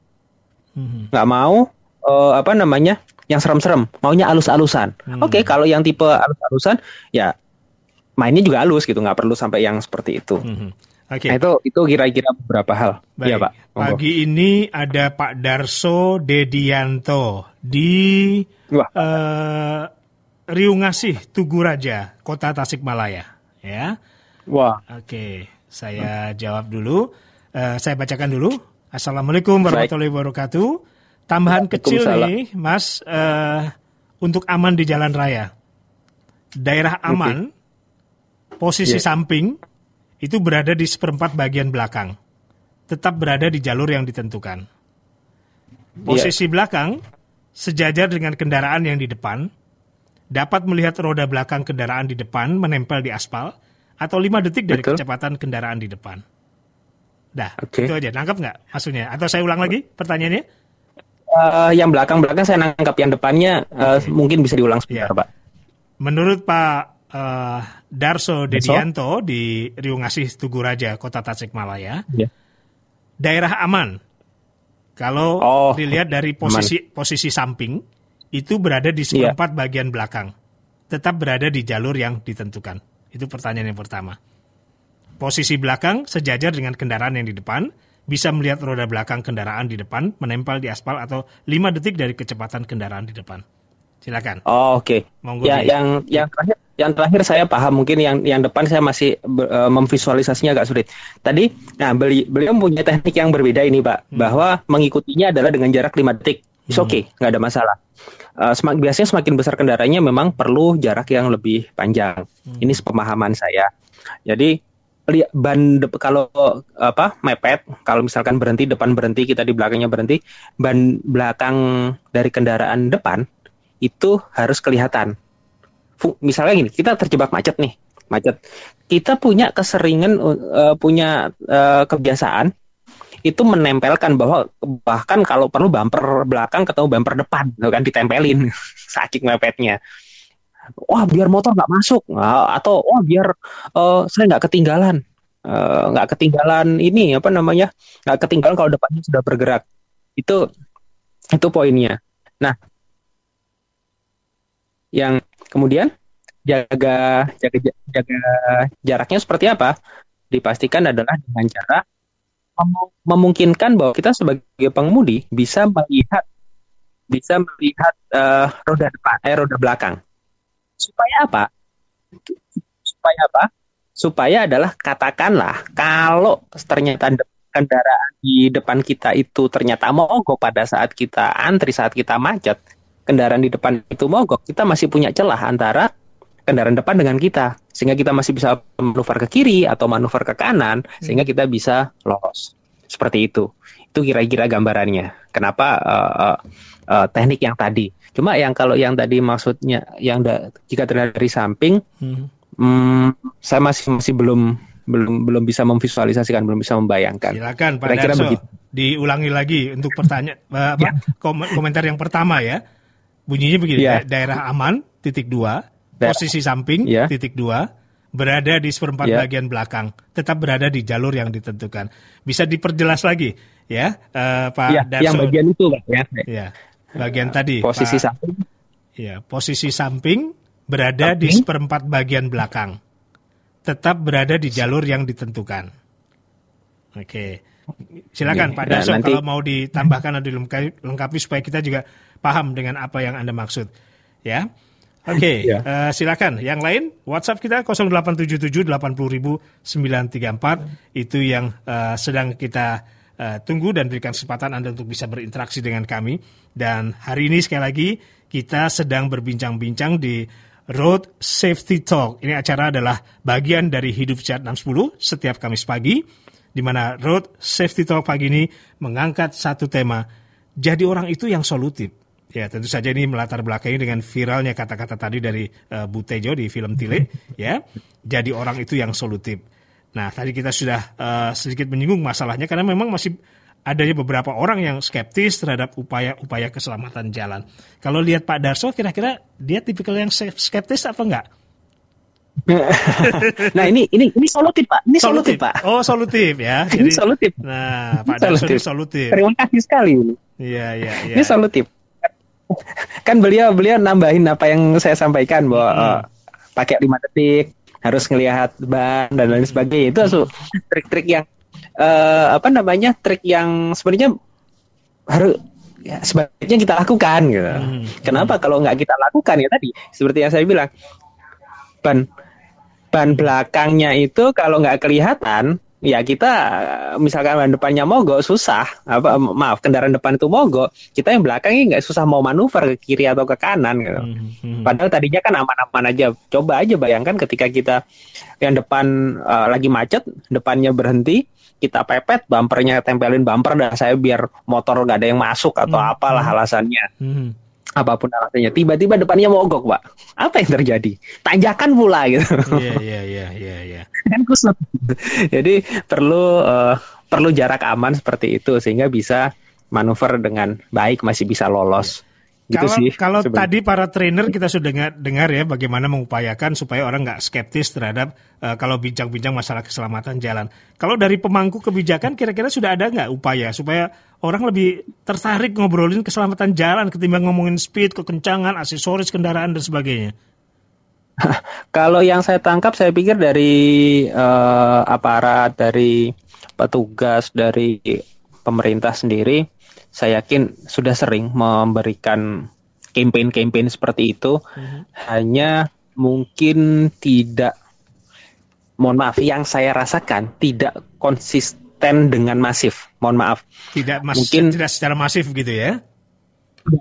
Hmm, nggak mau eh, apa namanya, yang serem-serem, maunya alus-alusan. Hmm. Oke, kalau yang tipe alus-alusan, ya mainnya juga halus gitu, nggak perlu sampai yang seperti itu. hmm. Oke. Nah, itu itu kira-kira beberapa hal. Baik. Iya, Pak. Monggo. Pagi ini ada Pak Darso Dedianto di Wah. eh, Riungasih Tugu Raja, Kota Tasikmalaya. Ya. Wah. Oke, saya jawab dulu. Eh, saya bacakan dulu. Assalamualaikum warahmatullahi wabarakatuh. Tambahan kecil nih, Mas, eh, untuk aman di jalan raya. Daerah aman, posisi Iya. samping itu berada di seperempat bagian belakang. Tetap berada di jalur yang ditentukan. Posisi belakang sejajar dengan kendaraan yang di depan, dapat melihat roda belakang kendaraan di depan menempel di aspal, atau 5 detik dari Betul. kecepatan kendaraan di depan. Dah, Oke. itu aja. Nangkap nggak maksudnya? Atau saya ulang lagi pertanyaannya? Eh, yang belakang-belakang saya nangkap yang depannya eh, mungkin bisa diulang sebentar, Iya. Pak. Menurut Pak eh, Darso Dedianto di Riungasih Tugu Raja, Kota Tasikmalaya, Iya. daerah aman. Kalau Oh, dilihat dari posisi posisi samping, itu berada di Iya. seperempat bagian belakang. Tetap berada di jalur yang ditentukan. Itu pertanyaan yang pertama. Posisi belakang sejajar dengan kendaraan yang di depan, bisa melihat roda belakang kendaraan di depan menempel di aspal atau 5 detik dari kecepatan kendaraan di depan. Silakan. Oh, oke. Monggo Ya, yang yang terakhir yang terakhir saya paham mungkin yang yang depan saya masih eh, memvisualisasinya agak sulit. Tadi nah beli, beliau punya teknik yang berbeda ini, Pak, bahwa mengikutinya adalah dengan jarak 5 detik. It's okay, nggak ada masalah. Eh, semak- biasanya semakin besar kendaraannya memang perlu jarak yang lebih panjang. Ini sepemahaman saya. Jadi li- ban dep- kalau apa mepet kalau misalkan berhenti depan berhenti kita di belakangnya berhenti ban belakang dari kendaraan depan itu harus kelihatan. Misalnya gini, kita terjebak macet nih, macet. Kita punya keseringan uh, punya uh, kebiasaan itu menempelkan bahwa bahkan kalau perlu bumper belakang ketemu bumper depan gitu kan ditempelin saking mepetnya. Wah biar motor nggak masuk atau wah biar uh, saya nggak ketinggalan. Nggak ketinggalan ini apa namanya nggak ketinggalan kalau depannya sudah bergerak. Itu itu poinnya. Nah yang kemudian jaga jaga jaga jaraknya seperti apa? Dipastikan adalah dengan cara mem- memungkinkan bahwa kita sebagai pengemudi bisa melihat bisa melihat eh, roda depan eh roda belakang. Supaya apa? Supaya apa? Supaya adalah katakanlah kalau ternyata kendaraan di depan kita itu ternyata mogok pada saat kita antri saat kita macet kendaraan di depan itu mogok kita masih punya celah antara kendaraan depan dengan kita sehingga kita masih bisa manuver ke kiri atau manuver ke kanan sehingga kita bisa lolos seperti itu itu kira-kira gambarannya kenapa uh, uh, uh, teknik yang tadi cuma yang kalau yang tadi maksudnya yang da- jika terlihat dari samping Hmm. Hmm, saya masih masih belum belum belum bisa memvisualisasikan, belum bisa membayangkan. Silakan Pak Kira-kira Darso. begitu. Diulangi lagi untuk pertanyaan apa, Ya. kom- komentar yang pertama ya. Bunyinya begini, Ya. da- daerah aman titik dua, Daerah- posisi samping Ya. titik dua, berada di seperempat Ya. bagian belakang, tetap berada di jalur yang ditentukan. Bisa diperjelas lagi ya, eh, Pak Ya, Darso. yang bagian itu, Pak ya. Ya, bagian tadi. Posisi Pak- samping. Ya, posisi samping berada di Samping. seperempat bagian belakang. Tetap berada di jalur yang ditentukan. Oke. Silakan Pak nah, Darso nanti- kalau mau ditambahkan atau dilengkapi lengkapi supaya kita juga paham dengan apa yang Anda maksud. Ya. Oke, Ya. eh, silakan. Yang lain, WhatsApp kita 0877 934 itu yang eh, sedang kita eh, tunggu dan berikan kesempatan Anda untuk bisa berinteraksi dengan kami. Dan hari ini sekali lagi kita sedang berbincang-bincang di Road Safety Talk. Ini acara adalah bagian dari Hidup Sehat 610 setiap Kamis pagi, di mana Road Safety Talk pagi ini mengangkat satu tema, jadi orang itu yang solutif. Ya, tentu saja ini melatar belakangi dengan viralnya kata-kata tadi dari eh, Bu Tejo di film Tile, ya. Jadi orang itu yang solutif. Nah, tadi kita sudah eh, sedikit menyinggung masalahnya karena memang masih adanya beberapa orang yang skeptis terhadap upaya-upaya keselamatan jalan. Kalau lihat Pak Darso, kira-kira dia tipikal yang skeptis apa enggak? nah, ini ini ini solutif, Pak. Ini solutif, Pak. Oh, solutif ya. Ini solutif. Nah, Pak solutif. solutif. Terima kasih sekali ini. Iya, iya, iya. Ini solutif. Kan beliau beliau nambahin apa yang saya sampaikan bahwa Hmm. eh, pakai lima detik, harus ngelihat ban dan lain sebagainya. Itu langsung trik-trik yang eh, apa namanya? trik yang sebenarnya harus ya, sebaiknya kita lakukan gitu. Hmm. Kenapa kalau nggak kita lakukan ya tadi seperti yang saya bilang ban ban belakangnya itu kalau nggak kelihatan ya kita misalkan ban depannya mogok susah apa maaf kendaraan depan itu mogok kita yang belakangnya nggak susah mau manuver ke kiri atau ke kanan gitu. Hmm, hmm. Padahal tadinya kan aman-aman aja. Coba aja bayangkan ketika kita yang depan eh, lagi macet, depannya berhenti, kita pepet, bumpernya tempelin bumper dan saya biar motor nggak ada yang masuk atau Hmm. apalah alasannya, Hmm. Apa pun alasannya. Tiba-tiba depannya mogok, Pak. Apa yang terjadi? Tanjakan pula gitu. Iya, iya, iya, iya, iya. kan kusut. Jadi perlu eh, perlu jarak aman seperti itu sehingga bisa manuver dengan baik masih bisa lolos. Gitu kalau sih. kalau sebenarnya. tadi para trainer kita sudah dengar, dengar ya bagaimana mengupayakan supaya orang nggak skeptis terhadap eh, kalau bincang-bincang masalah keselamatan jalan. Kalau dari pemangku kebijakan kira-kira sudah ada nggak upaya supaya orang lebih tertarik ngobrolin keselamatan jalan ketimbang ngomongin speed, kekencangan, aksesoris kendaraan dan sebagainya. Kalau yang saya tangkap, saya pikir dari eh, aparat, dari petugas, dari pemerintah sendiri, saya yakin sudah sering memberikan campaign-campaign seperti itu. Hanya mungkin tidak, mohon maaf, yang saya rasakan tidak konsisten dengan masif. Mohon maaf, Tidak mas, Mungkin- tidak secara masif gitu ya.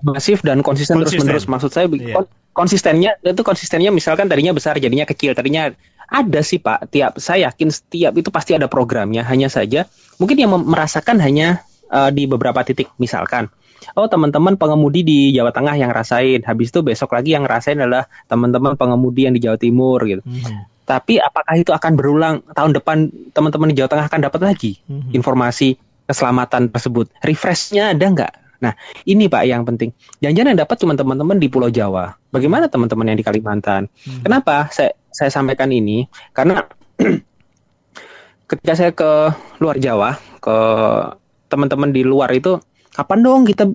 masif dan konsisten, Konsisten. terus-menerus. Maksud saya kon- konsistennya itu konsistennya misalkan tadinya besar jadinya kecil, tadinya ada sih Pak. Tiap saya yakin setiap itu pasti ada programnya. Hanya saja mungkin yang merasakan hanya eh, di beberapa titik misalkan oh teman-teman pengemudi di Jawa Tengah yang rasain, habis itu besok lagi yang rasain adalah teman-teman pengemudi yang di Jawa Timur gitu. Hmm. Tapi apakah itu akan berulang tahun depan teman-teman di Jawa Tengah akan dapat lagi Mhm. informasi keselamatan tersebut? Refreshnya ada nggak? Nah ini Pak yang penting. Jangan-jangan yang dapat cuma teman-teman di Pulau Jawa. Bagaimana teman-teman yang di Kalimantan? Kenapa saya saya sampaikan ini? Karena ketika saya ke luar Jawa, ke teman-teman di luar itu, kapan dong kita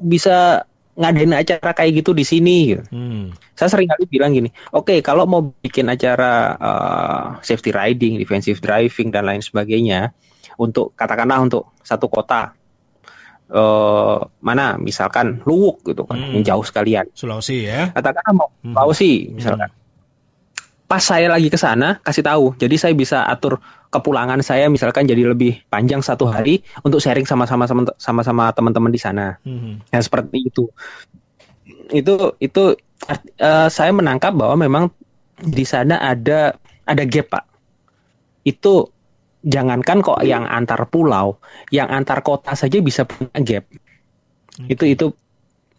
bisa ngadain acara kayak gitu di sini? gitu. Hmm. Saya sering kali bilang gini, oke kalau mau bikin acara uh, safety riding, defensive driving dan lain sebagainya, untuk katakanlah untuk satu kota, eh mana misalkan Luwuk gitu kan, Hmm. yang jauh sekalian. Sulawesi ya. Katakanlah mau Hmm. Sulawesi misalkan. Pas saya lagi ke sana, kasih tahu. Jadi saya bisa atur kepulangan saya misalkan jadi lebih panjang satu hari untuk sharing sama-sama sama- sama-sama teman-teman di sana. Hmm. Ya seperti itu. Itu itu eh, saya menangkap bahwa memang di sana ada ada gap, Pak. Itu jangankan kok yang antar pulau, yang antar kota saja bisa punya gap. Itu itu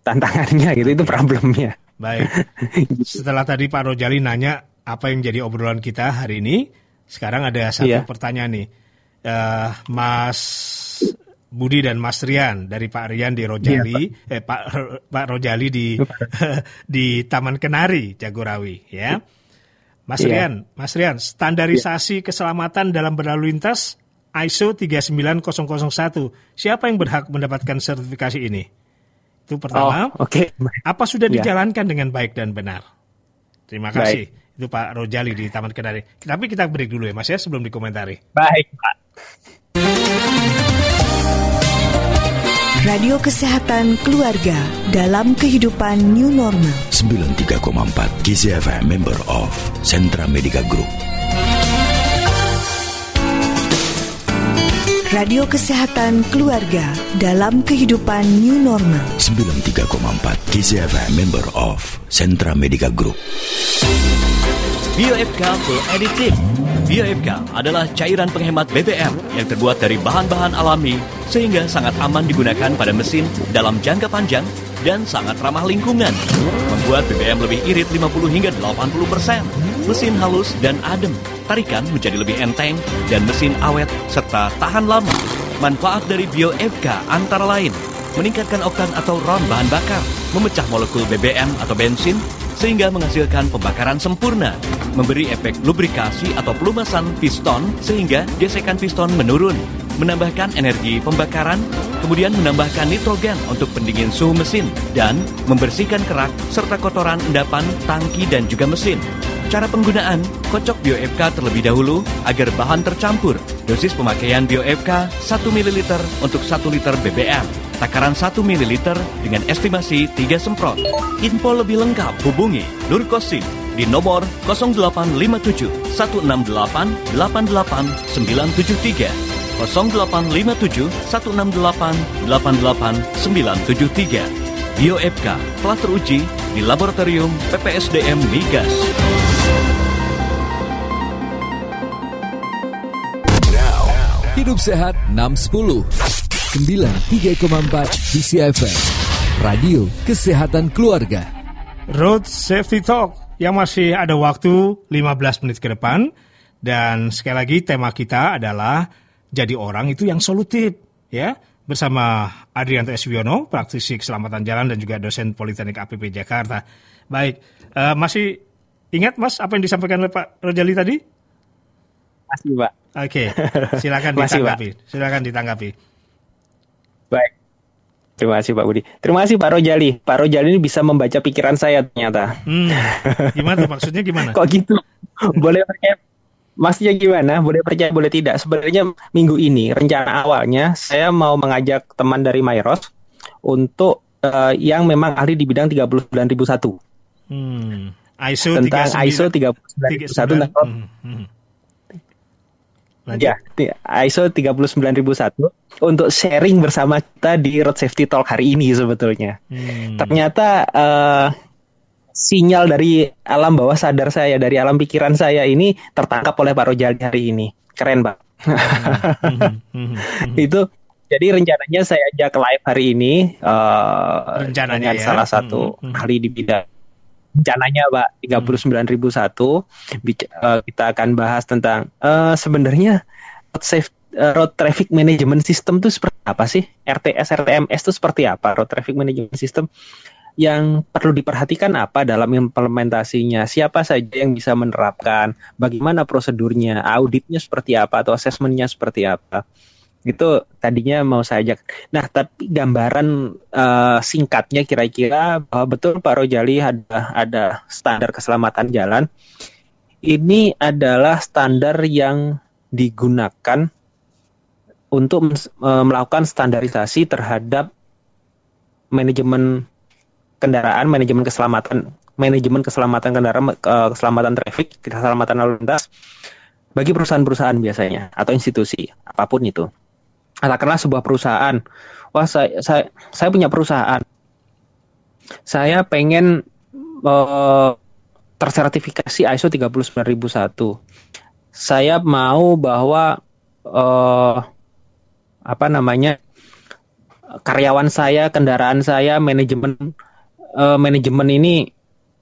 tantangannya gitu, itu problemnya. Baik. Setelah tadi Pak Rojali nanya apa yang jadi obrolan kita hari ini, sekarang ada satu Iya. pertanyaan nih. Eh, Mas Budi dan Mas Rian dari Pak Rian di Rojali, eh Pak Pak Rojali di di Taman Kenari Jagorawi, ya. Mas Iya. Rian, Mas Rian, standarisasi keselamatan dalam berlalu lintas ISO 39001. Siapa yang berhak mendapatkan sertifikasi ini? Itu pertama. Oh, oke. Apa sudah Ya. dijalankan dengan baik dan benar? Terima kasih. Itu Pak Rojali di Taman Kenari. Tapi kita break dulu ya Mas ya sebelum dikomentari. Baik, Pak. Radio Kesehatan Keluarga dalam kehidupan new normal. 93,4 KCFM member of Sentra Medica Group. Radio Kesehatan Keluarga dalam kehidupan new normal. 93,4 KCFM member of Sentra Medica Group. BioFK Full Additive. BioFK adalah cairan penghemat BBM yang terbuat dari bahan-bahan alami sehingga sangat aman digunakan pada mesin dalam jangka panjang dan sangat ramah lingkungan. Membuat BBM lebih irit 50 hingga 80 persen. Mesin halus dan adem. Tarikan menjadi lebih enteng dan mesin awet serta tahan lama. Manfaat dari BioFK antara lain meningkatkan oktan atau RON bahan bakar, memecah molekul BBM atau bensin, sehingga menghasilkan pembakaran sempurna, memberi efek lubrikasi atau pelumasan piston sehingga gesekan piston menurun, menambahkan energi pembakaran, kemudian menambahkan nitrogen untuk pendingin suhu mesin, dan membersihkan kerak serta kotoran endapan, tangki, dan juga mesin. Cara penggunaan, kocok BioFK terlebih dahulu agar bahan tercampur. Dosis pemakaian BioFK 1 ml untuk 1 liter BBM. Takaran 1 ml dengan estimasi 3 semprot. Info lebih lengkap hubungi Nur Kosim di nomor 0857 168 88973 0857 168 88973 BioFK telah teruji di laboratorium PPSDM Migas. Hidup Sehat 610 93,4 DCFM Radio Kesehatan Keluarga Road Safety Talk yang masih ada waktu 15 menit ke depan dan sekali lagi tema kita adalah jadi orang itu yang solutif ya bersama Adrianto Eswiono praktisi keselamatan jalan dan juga dosen Politeknik APP Jakarta. Baik, eh, masih ingat Mas apa yang disampaikan oleh Pak Rojali tadi? Masih, Pak. Oke, silakan Masih, Pak. ditanggapi. Silakan ditanggapi. Baik. Terima kasih Pak Budi. Terima kasih Pak Rojali. Pak Rojali ini bisa membaca pikiran saya ternyata. Hmm, gimana maksudnya gimana? Kok gitu? Boleh percaya? Maksudnya gimana? Boleh percaya, boleh tidak. Sebenarnya minggu ini rencana awalnya saya mau mengajak teman dari Myros untuk eh, yang memang ahli di bidang 39001 Hmm, ISO tentang 39 ISO 39001 tentang Hmm, hmm. Lanjut. Ya, ISO 39001 untuk sharing bersama kita di Road Safety Talk hari ini sebetulnya. Hmm. Ternyata eh, sinyal dari alam bawah sadar saya, dari alam pikiran saya ini tertangkap oleh Pak Rojali hari ini. Keren, Pak. Hmm, hmm, hmm. Itu Jadi rencananya saya ajak live hari ini uh, Rencananya dengan ya. salah satu Hmm, hmm. ahli di bidang rencananya Pak 39.001 Bic- uh, kita akan bahas tentang uh, sebenarnya road uh, road traffic management system itu seperti apa sih? RTS RTMS itu seperti apa? Road traffic management system yang perlu diperhatikan apa dalam implementasinya? Siapa saja yang bisa menerapkan? Bagaimana prosedurnya? Auditnya seperti apa atau asesmennya seperti apa? Itu tadinya mau saya ajak. Nah, tapi gambaran eh, singkatnya kira-kira bahwa betul Pak Rojali ada ada standar keselamatan jalan. Ini adalah standar yang digunakan untuk eh, melakukan standarisasi terhadap manajemen kendaraan, manajemen keselamatan, manajemen keselamatan kendaraan, eh, keselamatan traffic, keselamatan lalu lintas bagi perusahaan-perusahaan biasanya atau institusi apa pun itu. Katakanlah sebuah perusahaan, wah saya saya, saya punya perusahaan, saya pengen eh, tersertifikasi ISO 39001. Saya mau bahwa eh, apa namanya karyawan saya, kendaraan saya, manajemen eh, manajemen ini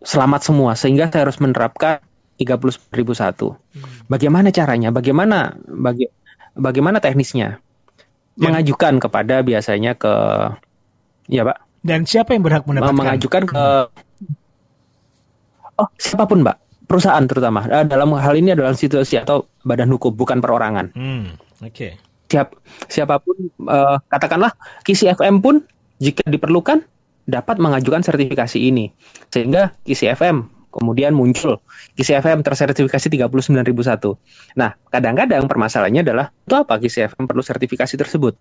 selamat semua sehingga saya harus menerapkan 39001. Bagaimana caranya? Bagaimana bagi, bagaimana teknisnya? Ya. Mengajukan kepada biasanya ke ya, Pak. Dan siapa yang berhak mendapatkan? mengajukan ke Oh, siapa pun, Mbak. Perusahaan terutama. Eh, Dalam hal ini adalah institusi atau badan hukum, bukan perorangan. Hmm, oke. Siap siapa pun eh, katakanlah Kisi FM pun jika diperlukan dapat mengajukan sertifikasi ini. Sehingga Kisi FM kemudian muncul Kisi FM tersertifikasi 39001. Nah, kadang-kadang permasalahannya adalah itu apa Kisi FM perlu sertifikasi tersebut?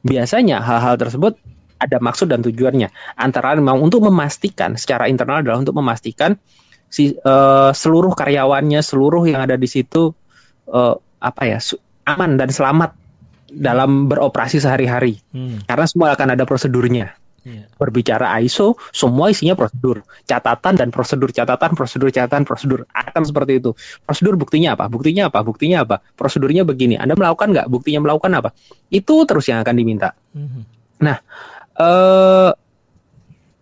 Biasanya hal-hal tersebut ada maksud dan tujuannya. Antara memang untuk memastikan secara internal adalah untuk memastikan si eh, seluruh karyawannya, seluruh yang ada di situ eh, apa ya aman dan selamat dalam beroperasi sehari-hari. Hmm, Karena semua akan ada prosedurnya. Iya. Berbicara ISO, semua isinya prosedur, catatan dan prosedur, catatan, prosedur, catatan, prosedur akan seperti itu. Prosedur buktinya apa? Buktinya apa? Buktinya apa? Prosedurnya begini. Anda melakukan nggak? Buktinya melakukan apa? Itu terus yang akan diminta. Mhm. Nah, eh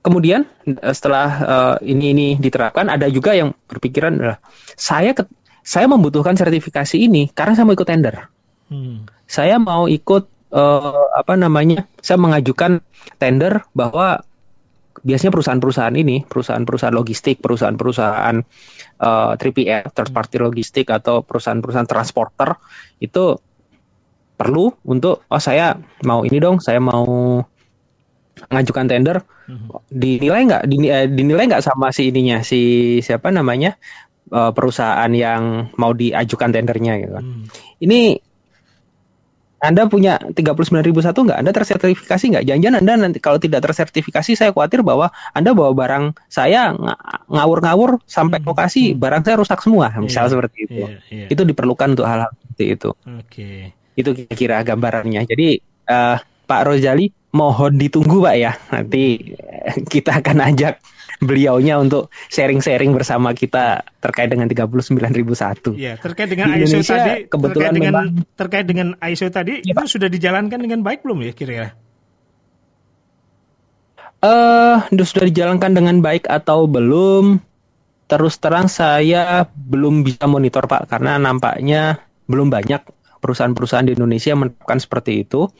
kemudian eh, setelah eh, ini ini diterapkan, ada juga yang berpikiran adalah saya ke- saya membutuhkan sertifikasi ini karena saya mau ikut tender. Hmm, Saya mau ikut eh, apa namanya? Saya mengajukan tender bahwa biasanya perusahaan-perusahaan ini, perusahaan-perusahaan logistik, perusahaan-perusahaan eh, 3PL, third party logistik atau perusahaan-perusahaan transporter itu perlu untuk oh saya mau ini dong, saya mau mengajukan tender dinilai nggak eh, dinilai nggak sama si ininya si siapa namanya perusahaan yang mau diajukan tendernya gitu kan. hmm. Ini anda punya 39.001 nggak? Anda tersertifikasi nggak? Jangan-jangan Anda nanti kalau tidak tersertifikasi, saya khawatir bahwa Anda bawa barang saya nga- ngawur-ngawur sampai Hmm, lokasi, barang saya rusak semua, misal Iya, seperti itu. Iya, iya. Itu diperlukan untuk hal-hal seperti itu. Oke. Itu kira-kira gambarannya. Jadi eh, Pak Rozali mohon ditunggu Pak ya. Nanti eh, kita akan ajak beliaunya untuk sharing-sharing bersama kita terkait dengan 39.001. Iya, terkait dengan Di ISO Indonesia tadi, kebetulan terkait dengan memang- terkait dengan ISO tadi Iya, itu sudah dijalankan dengan baik belum ya kira-kira? Eh, sudah dijalankan dengan baik atau belum? Terus terang saya belum bisa monitor Pak karena nampaknya belum banyak perusahaan-perusahaan di Indonesia menerapkan seperti itu.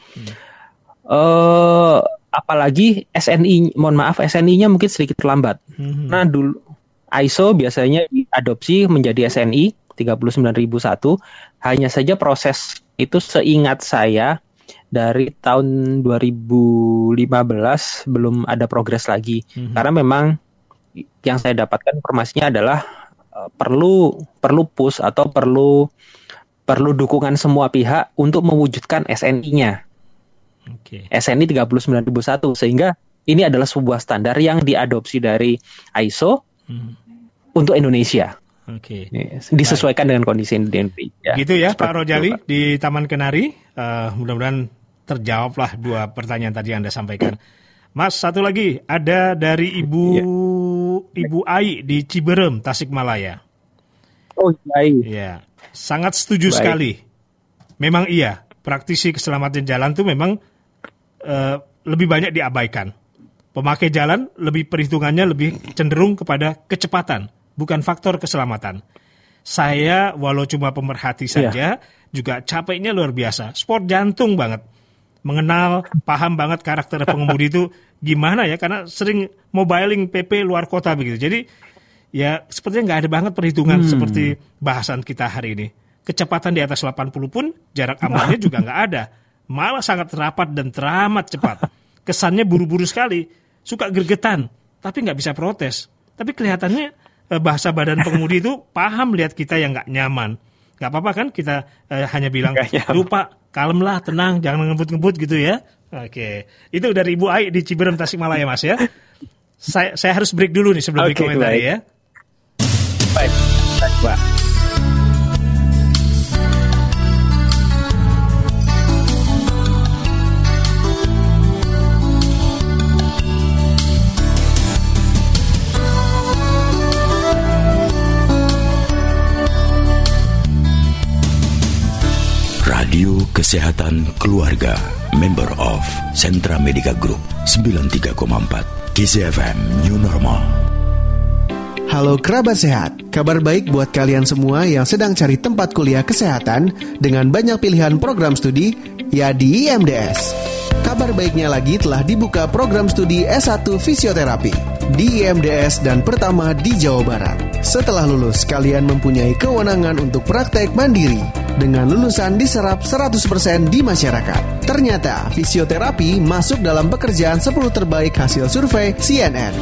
Eh, apalagi SNI, mohon maaf SNI-nya mungkin sedikit terlambat. Mhm. Nah dulu ISO biasanya diadopsi menjadi SNI 39001. Hanya saja proses itu seingat saya dari tahun 2015 belum ada progres lagi. Mhm. Karena memang yang saya dapatkan informasinya adalah eh, perlu perlu push atau perlu perlu dukungan semua pihak untuk mewujudkan SNI-nya. Oke. SNI 39001 sehingga ini adalah sebuah standar yang diadopsi dari ISO Mhm. untuk Indonesia. Oke. Ini Disesuaikan dengan kondisi Indonesia. gitu ya Seperti Pak itu, Rojali Pak. di Taman Kenari. Eh, mudah-mudahan terjawablah dua pertanyaan tadi yang Anda sampaikan. Mas, satu lagi ada dari Ibu Iya. Ibu Ai di Ciberem, Tasikmalaya. Oh, baik. Iya, sangat setuju Baik. sekali. Memang iya, praktisi keselamatan jalan tuh memang uh, lebih banyak diabaikan. Pemakai jalan lebih perhitungannya lebih cenderung kepada kecepatan, bukan faktor keselamatan. Saya walau cuma pemerhati iya. saja, yeah. juga capeknya luar biasa. Sport jantung banget. Mengenal, paham banget karakter pengemudi itu gimana ya, karena sering mobiling PP luar kota begitu. Jadi ya sepertinya nggak ada banget perhitungan hmm. seperti bahasan kita hari ini. Kecepatan di atas 80 pun jarak amannya juga nggak ada. Malah sangat rapat dan teramat cepat. Kesannya buru-buru sekali suka gergetan, tapi nggak bisa protes. Tapi kelihatannya eh, bahasa badan pengemudi itu paham lihat kita yang nggak nyaman. Nggak apa-apa kan kita eh, hanya bilang, lupa, kalem lah, tenang, jangan ngebut-ngebut gitu ya. Oke, itu dari Ibu Ai di Ciberem Tasikmalaya Mas ya. Saya, saya harus break dulu nih sebelum okay, dikomentari ya. Baik, baik, Pak. Kesehatan Keluarga Member of Sentra Medica Group 93,4 KCFM New Normal Halo kerabat sehat, kabar baik buat kalian semua yang sedang cari tempat kuliah kesehatan dengan banyak pilihan program studi, ya di IMDS. Kabar baiknya lagi telah dibuka program studi S1 Fisioterapi di IMDS dan pertama di Jawa Barat. Setelah lulus, kalian mempunyai kewenangan untuk praktek mandiri dengan lulusan diserap 100% di masyarakat. Ternyata fisioterapi masuk dalam pekerjaan 10 terbaik hasil survei CNN.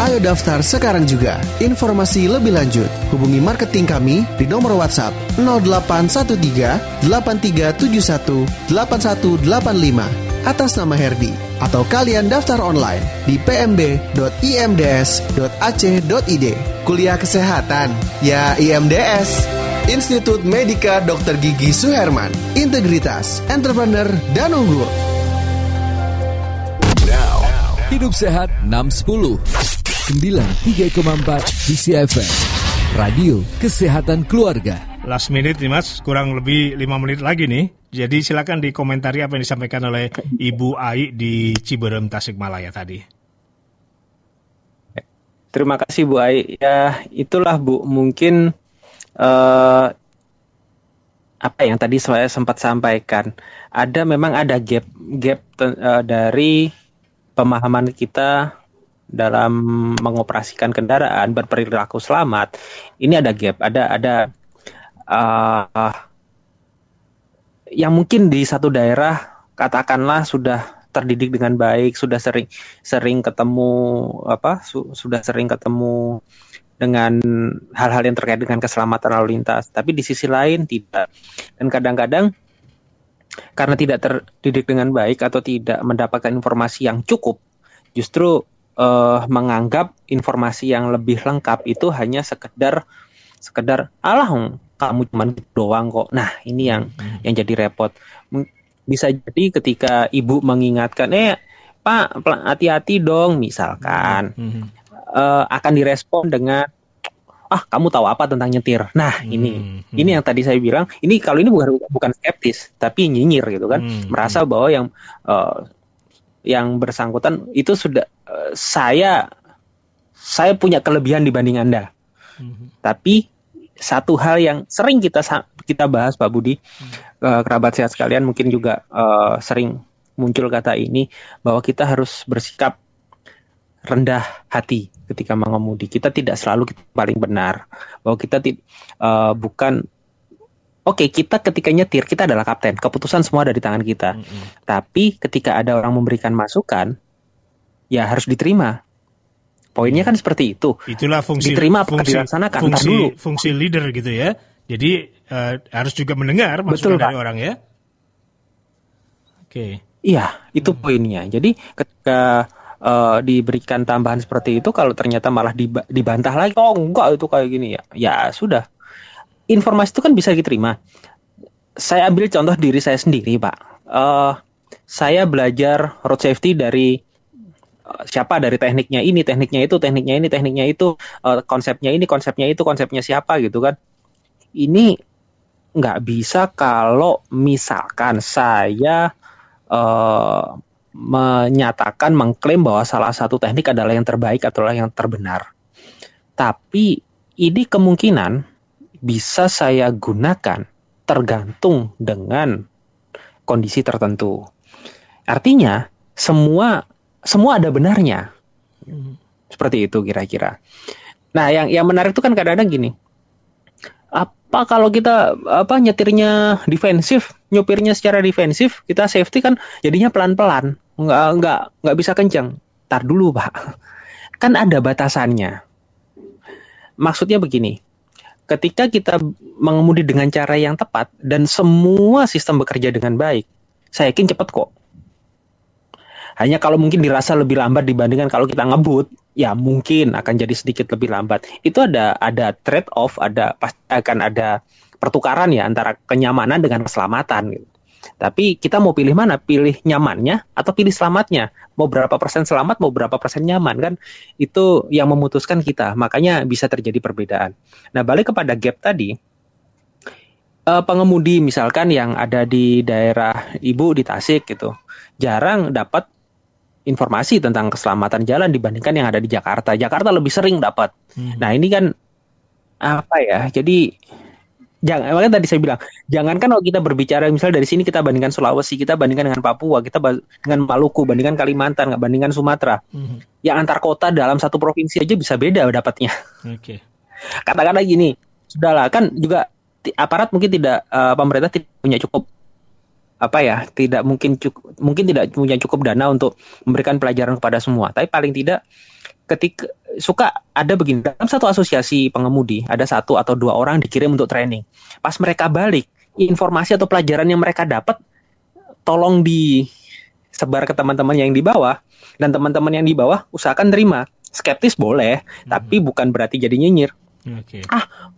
Ayo daftar sekarang juga. Informasi lebih lanjut, hubungi marketing kami di nomor WhatsApp 0813 8371 8185 atas nama Herdi atau kalian daftar online di pmb.imds.ac.id. Kuliah kesehatan, ya IMDS. Institut Medika Dr. Gigi Suherman, integritas, entrepreneur, dan unggul. Now, hidup sehat 610 93,4 DCFM Radio Kesehatan Keluarga. Last minute nih mas, kurang lebih 5 menit lagi nih. Jadi silakan dikomentari apa yang disampaikan oleh Ibu Ai di Ciberem Tasikmalaya tadi. Terima kasih Bu Ai. Ya itulah Bu, mungkin uh, apa yang tadi saya sempat sampaikan? Ada memang ada gap gap uh, dari pemahaman kita dalam mengoperasikan kendaraan berperilaku selamat. Ini ada gap ada ada uh, yang mungkin di satu daerah katakanlah sudah terdidik dengan baik sudah sering sering ketemu apa su, sudah sering ketemu dengan hal-hal yang terkait dengan keselamatan lalu lintas. Tapi di sisi lain tidak. Dan kadang-kadang karena tidak terdidik dengan baik atau tidak mendapatkan informasi yang cukup, justru uh, menganggap informasi yang lebih lengkap itu hanya sekedar sekedar alah kamu cuma gitu doang kok. Nah, ini yang hmm. yang jadi repot. Bisa jadi ketika ibu mengingatkan, "Eh, Pak, hati-hati dong," misalkan. Hmm uh, akan direspon dengan ah kamu tahu apa tentang nyetir. Nah hmm, ini hmm. ini yang tadi saya bilang ini kalau ini bukan bukan skeptis tapi nyinyir gitu kan hmm, merasa hmm. bahwa yang uh, yang bersangkutan itu sudah uh, saya saya punya kelebihan dibanding anda. Hmm. Tapi satu hal yang sering kita kita bahas Pak Budi hmm. uh, kerabat sehat sekalian mungkin juga uh, sering muncul kata ini bahwa kita harus bersikap rendah hati ketika mengemudi. Kita tidak selalu kita paling benar. Bahwa kita uh, bukan Oke, okay, kita ketika nyetir kita adalah kapten. Keputusan semua ada di tangan kita. Mm -hmm. Tapi ketika ada orang memberikan masukan, ya harus diterima. Poinnya kan seperti itu. Itulah fungsi diterima apakah fungsi, dilaksanakan fungsi, dulu. Fungsi leader gitu ya. Jadi uh, harus juga mendengar masukan Betul, dari orang ya. Oke. Okay. Iya, itu hmm. poinnya. Jadi ketika uh, diberikan tambahan seperti itu kalau ternyata malah dibantah lagi oh enggak itu kayak gini. Ya ya sudah. Informasi itu kan bisa diterima. Saya ambil contoh diri saya sendiri pak. Uh, saya belajar road safety dari uh, siapa? Dari tekniknya ini tekniknya itu tekniknya ini tekniknya itu uh, konsepnya ini konsepnya itu konsepnya siapa gitu kan. Ini nggak bisa kalau misalkan saya eh, menyatakan mengklaim bahwa salah satu teknik adalah yang terbaik atau yang terbenar. Tapi ini kemungkinan bisa saya gunakan tergantung dengan kondisi tertentu. Artinya semua semua ada benarnya. Seperti itu kira-kira. Nah, yang yang menarik itu kan kadang-kadang gini. Apa kalau kita apa nyetirnya defensif, nyupirnya secara defensif, kita safety kan jadinya pelan-pelan, nggak nggak nggak bisa kencang. Tar dulu pak, kan ada batasannya. Maksudnya begini, ketika kita mengemudi dengan cara yang tepat dan semua sistem bekerja dengan baik, saya yakin cepat kok. Hanya kalau mungkin dirasa lebih lambat dibandingkan kalau kita ngebut, ya mungkin akan jadi sedikit lebih lambat. Itu ada ada trade off, ada pasti akan ada pertukaran ya antara kenyamanan dengan keselamatan. Gitu. Tapi kita mau pilih mana? Pilih nyamannya atau pilih selamatnya? Mau berapa persen selamat, mau berapa persen nyaman kan? Itu yang memutuskan kita. Makanya bisa terjadi perbedaan. Nah balik kepada gap tadi, uh, pengemudi misalkan yang ada di daerah ibu di Tasik gitu, jarang dapat informasi tentang keselamatan jalan dibandingkan yang ada di Jakarta. Jakarta lebih sering dapat. Hmm. Nah ini kan apa ya? Jadi jangan makanya tadi saya bilang jangan kan kalau kita berbicara misalnya dari sini kita bandingkan Sulawesi, kita bandingkan dengan Papua, kita dengan Maluku, bandingkan Kalimantan, nggak bandingkan Sumatera. Hmm. Yang antar kota dalam satu provinsi aja bisa beda dapatnya. Oke. Okay. Kata-kata gini, sudahlah kan juga aparat mungkin tidak uh, pemerintah tidak punya cukup apa ya tidak mungkin cukup mungkin tidak punya cukup dana untuk memberikan pelajaran kepada semua. Tapi paling tidak ketika suka ada begini dalam satu asosiasi pengemudi ada satu atau dua orang dikirim untuk training. Pas mereka balik informasi atau pelajaran yang mereka dapat tolong disebar ke teman-teman yang di bawah. Dan teman-teman yang di bawah usahakan terima. Skeptis boleh hmm. tapi bukan berarti jadi nyinyir. Okay. ah.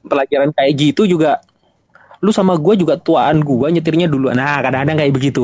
Pelajaran kayak gitu juga lu sama gue juga tuaan gue nyetirnya dulu. Nah, kadang-kadang kayak begitu.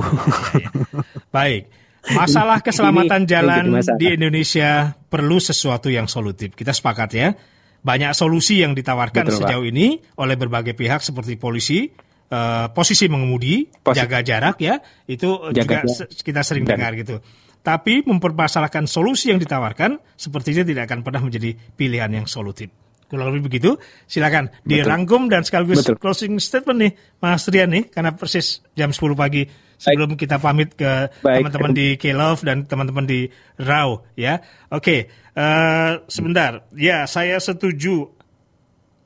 Baik. Masalah keselamatan jalan di Indonesia perlu sesuatu yang solutif. Kita sepakat ya. Banyak solusi yang ditawarkan Betul, sejauh Pak. ini oleh berbagai pihak seperti polisi, uh, posisi mengemudi, Posi jaga jarak ya, itu jaga juga jarak. kita sering Dan. dengar gitu. Tapi mempermasalahkan solusi yang ditawarkan sepertinya tidak akan pernah menjadi pilihan yang solutif. Kurang lebih begitu. Silakan dirangkum dan sekaligus Betul. closing statement nih Mas Rian nih karena persis jam 10 pagi sebelum Baik. kita pamit ke teman-teman di K-Love dan teman-teman di RAW ya. Oke, okay. uh, eh, sebentar. Ya, saya setuju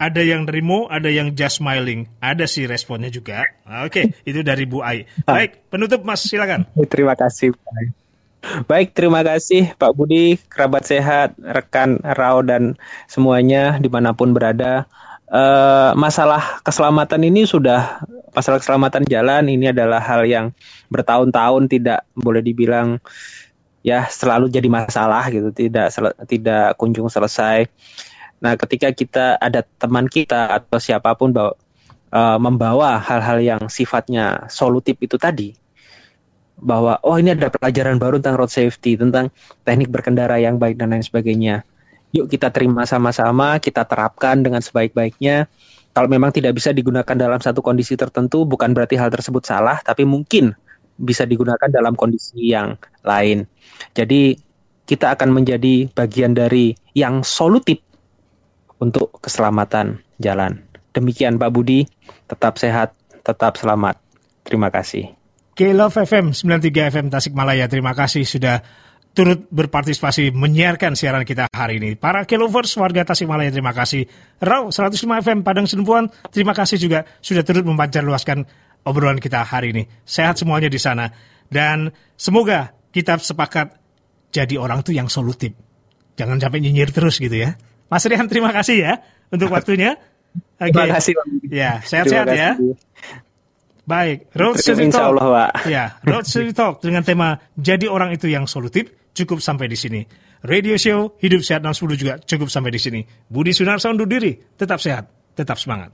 ada yang nerimo, ada yang just smiling. Ada sih responnya juga. Oke, okay. itu dari Bu Ai. Baik, penutup Mas, silakan. Terima kasih. Baik, terima kasih Pak Budi, kerabat sehat, rekan Rao dan semuanya di mana pun berada. Uh, masalah keselamatan ini sudah masalah keselamatan jalan ini adalah hal yang bertahun-tahun tidak boleh dibilang ya selalu jadi masalah gitu, tidak tidak kunjung selesai. Nah, ketika kita ada teman kita atau siapa pun bawa, uh, membawa hal-hal yang sifatnya solutif itu tadi, bahwa oh ini ada pelajaran baru tentang road safety, tentang teknik berkendara yang baik dan lain sebagainya. Yuk kita terima sama-sama, kita terapkan dengan sebaik-baiknya. Kalau memang tidak bisa digunakan dalam satu kondisi tertentu, bukan berarti hal tersebut salah, tapi mungkin bisa digunakan dalam kondisi yang lain. Jadi kita akan menjadi bagian dari yang solutif untuk keselamatan jalan. Demikian Pak Budi, tetap sehat, tetap selamat. Terima kasih. K-Love FM 93 FM Tasikmalaya. Terima kasih sudah turut berpartisipasi menyiarkan siaran kita hari ini. Para K-Lovers warga Tasikmalaya terima kasih. Raw 105 FM Padang Senpuan terima kasih juga sudah turut mempancar luaskan obrolan kita hari ini. Sehat semuanya di sana. Dan semoga kita sepakat jadi orang tuh yang solutif. Jangan sampai nyinyir terus gitu ya. Mas Rian terima kasih ya untuk waktunya. Okay. Terima kasih. Ya, sehat-sehat ya. Baik, Road City Talk. Allah, Pak. Ya, Road City Talk dengan tema Jadi Orang Itu Yang Solutif cukup sampai di sini. Radio Show Hidup Sehat 60 juga cukup sampai di sini. Budi Sunarso undur diri, tetap sehat, tetap semangat.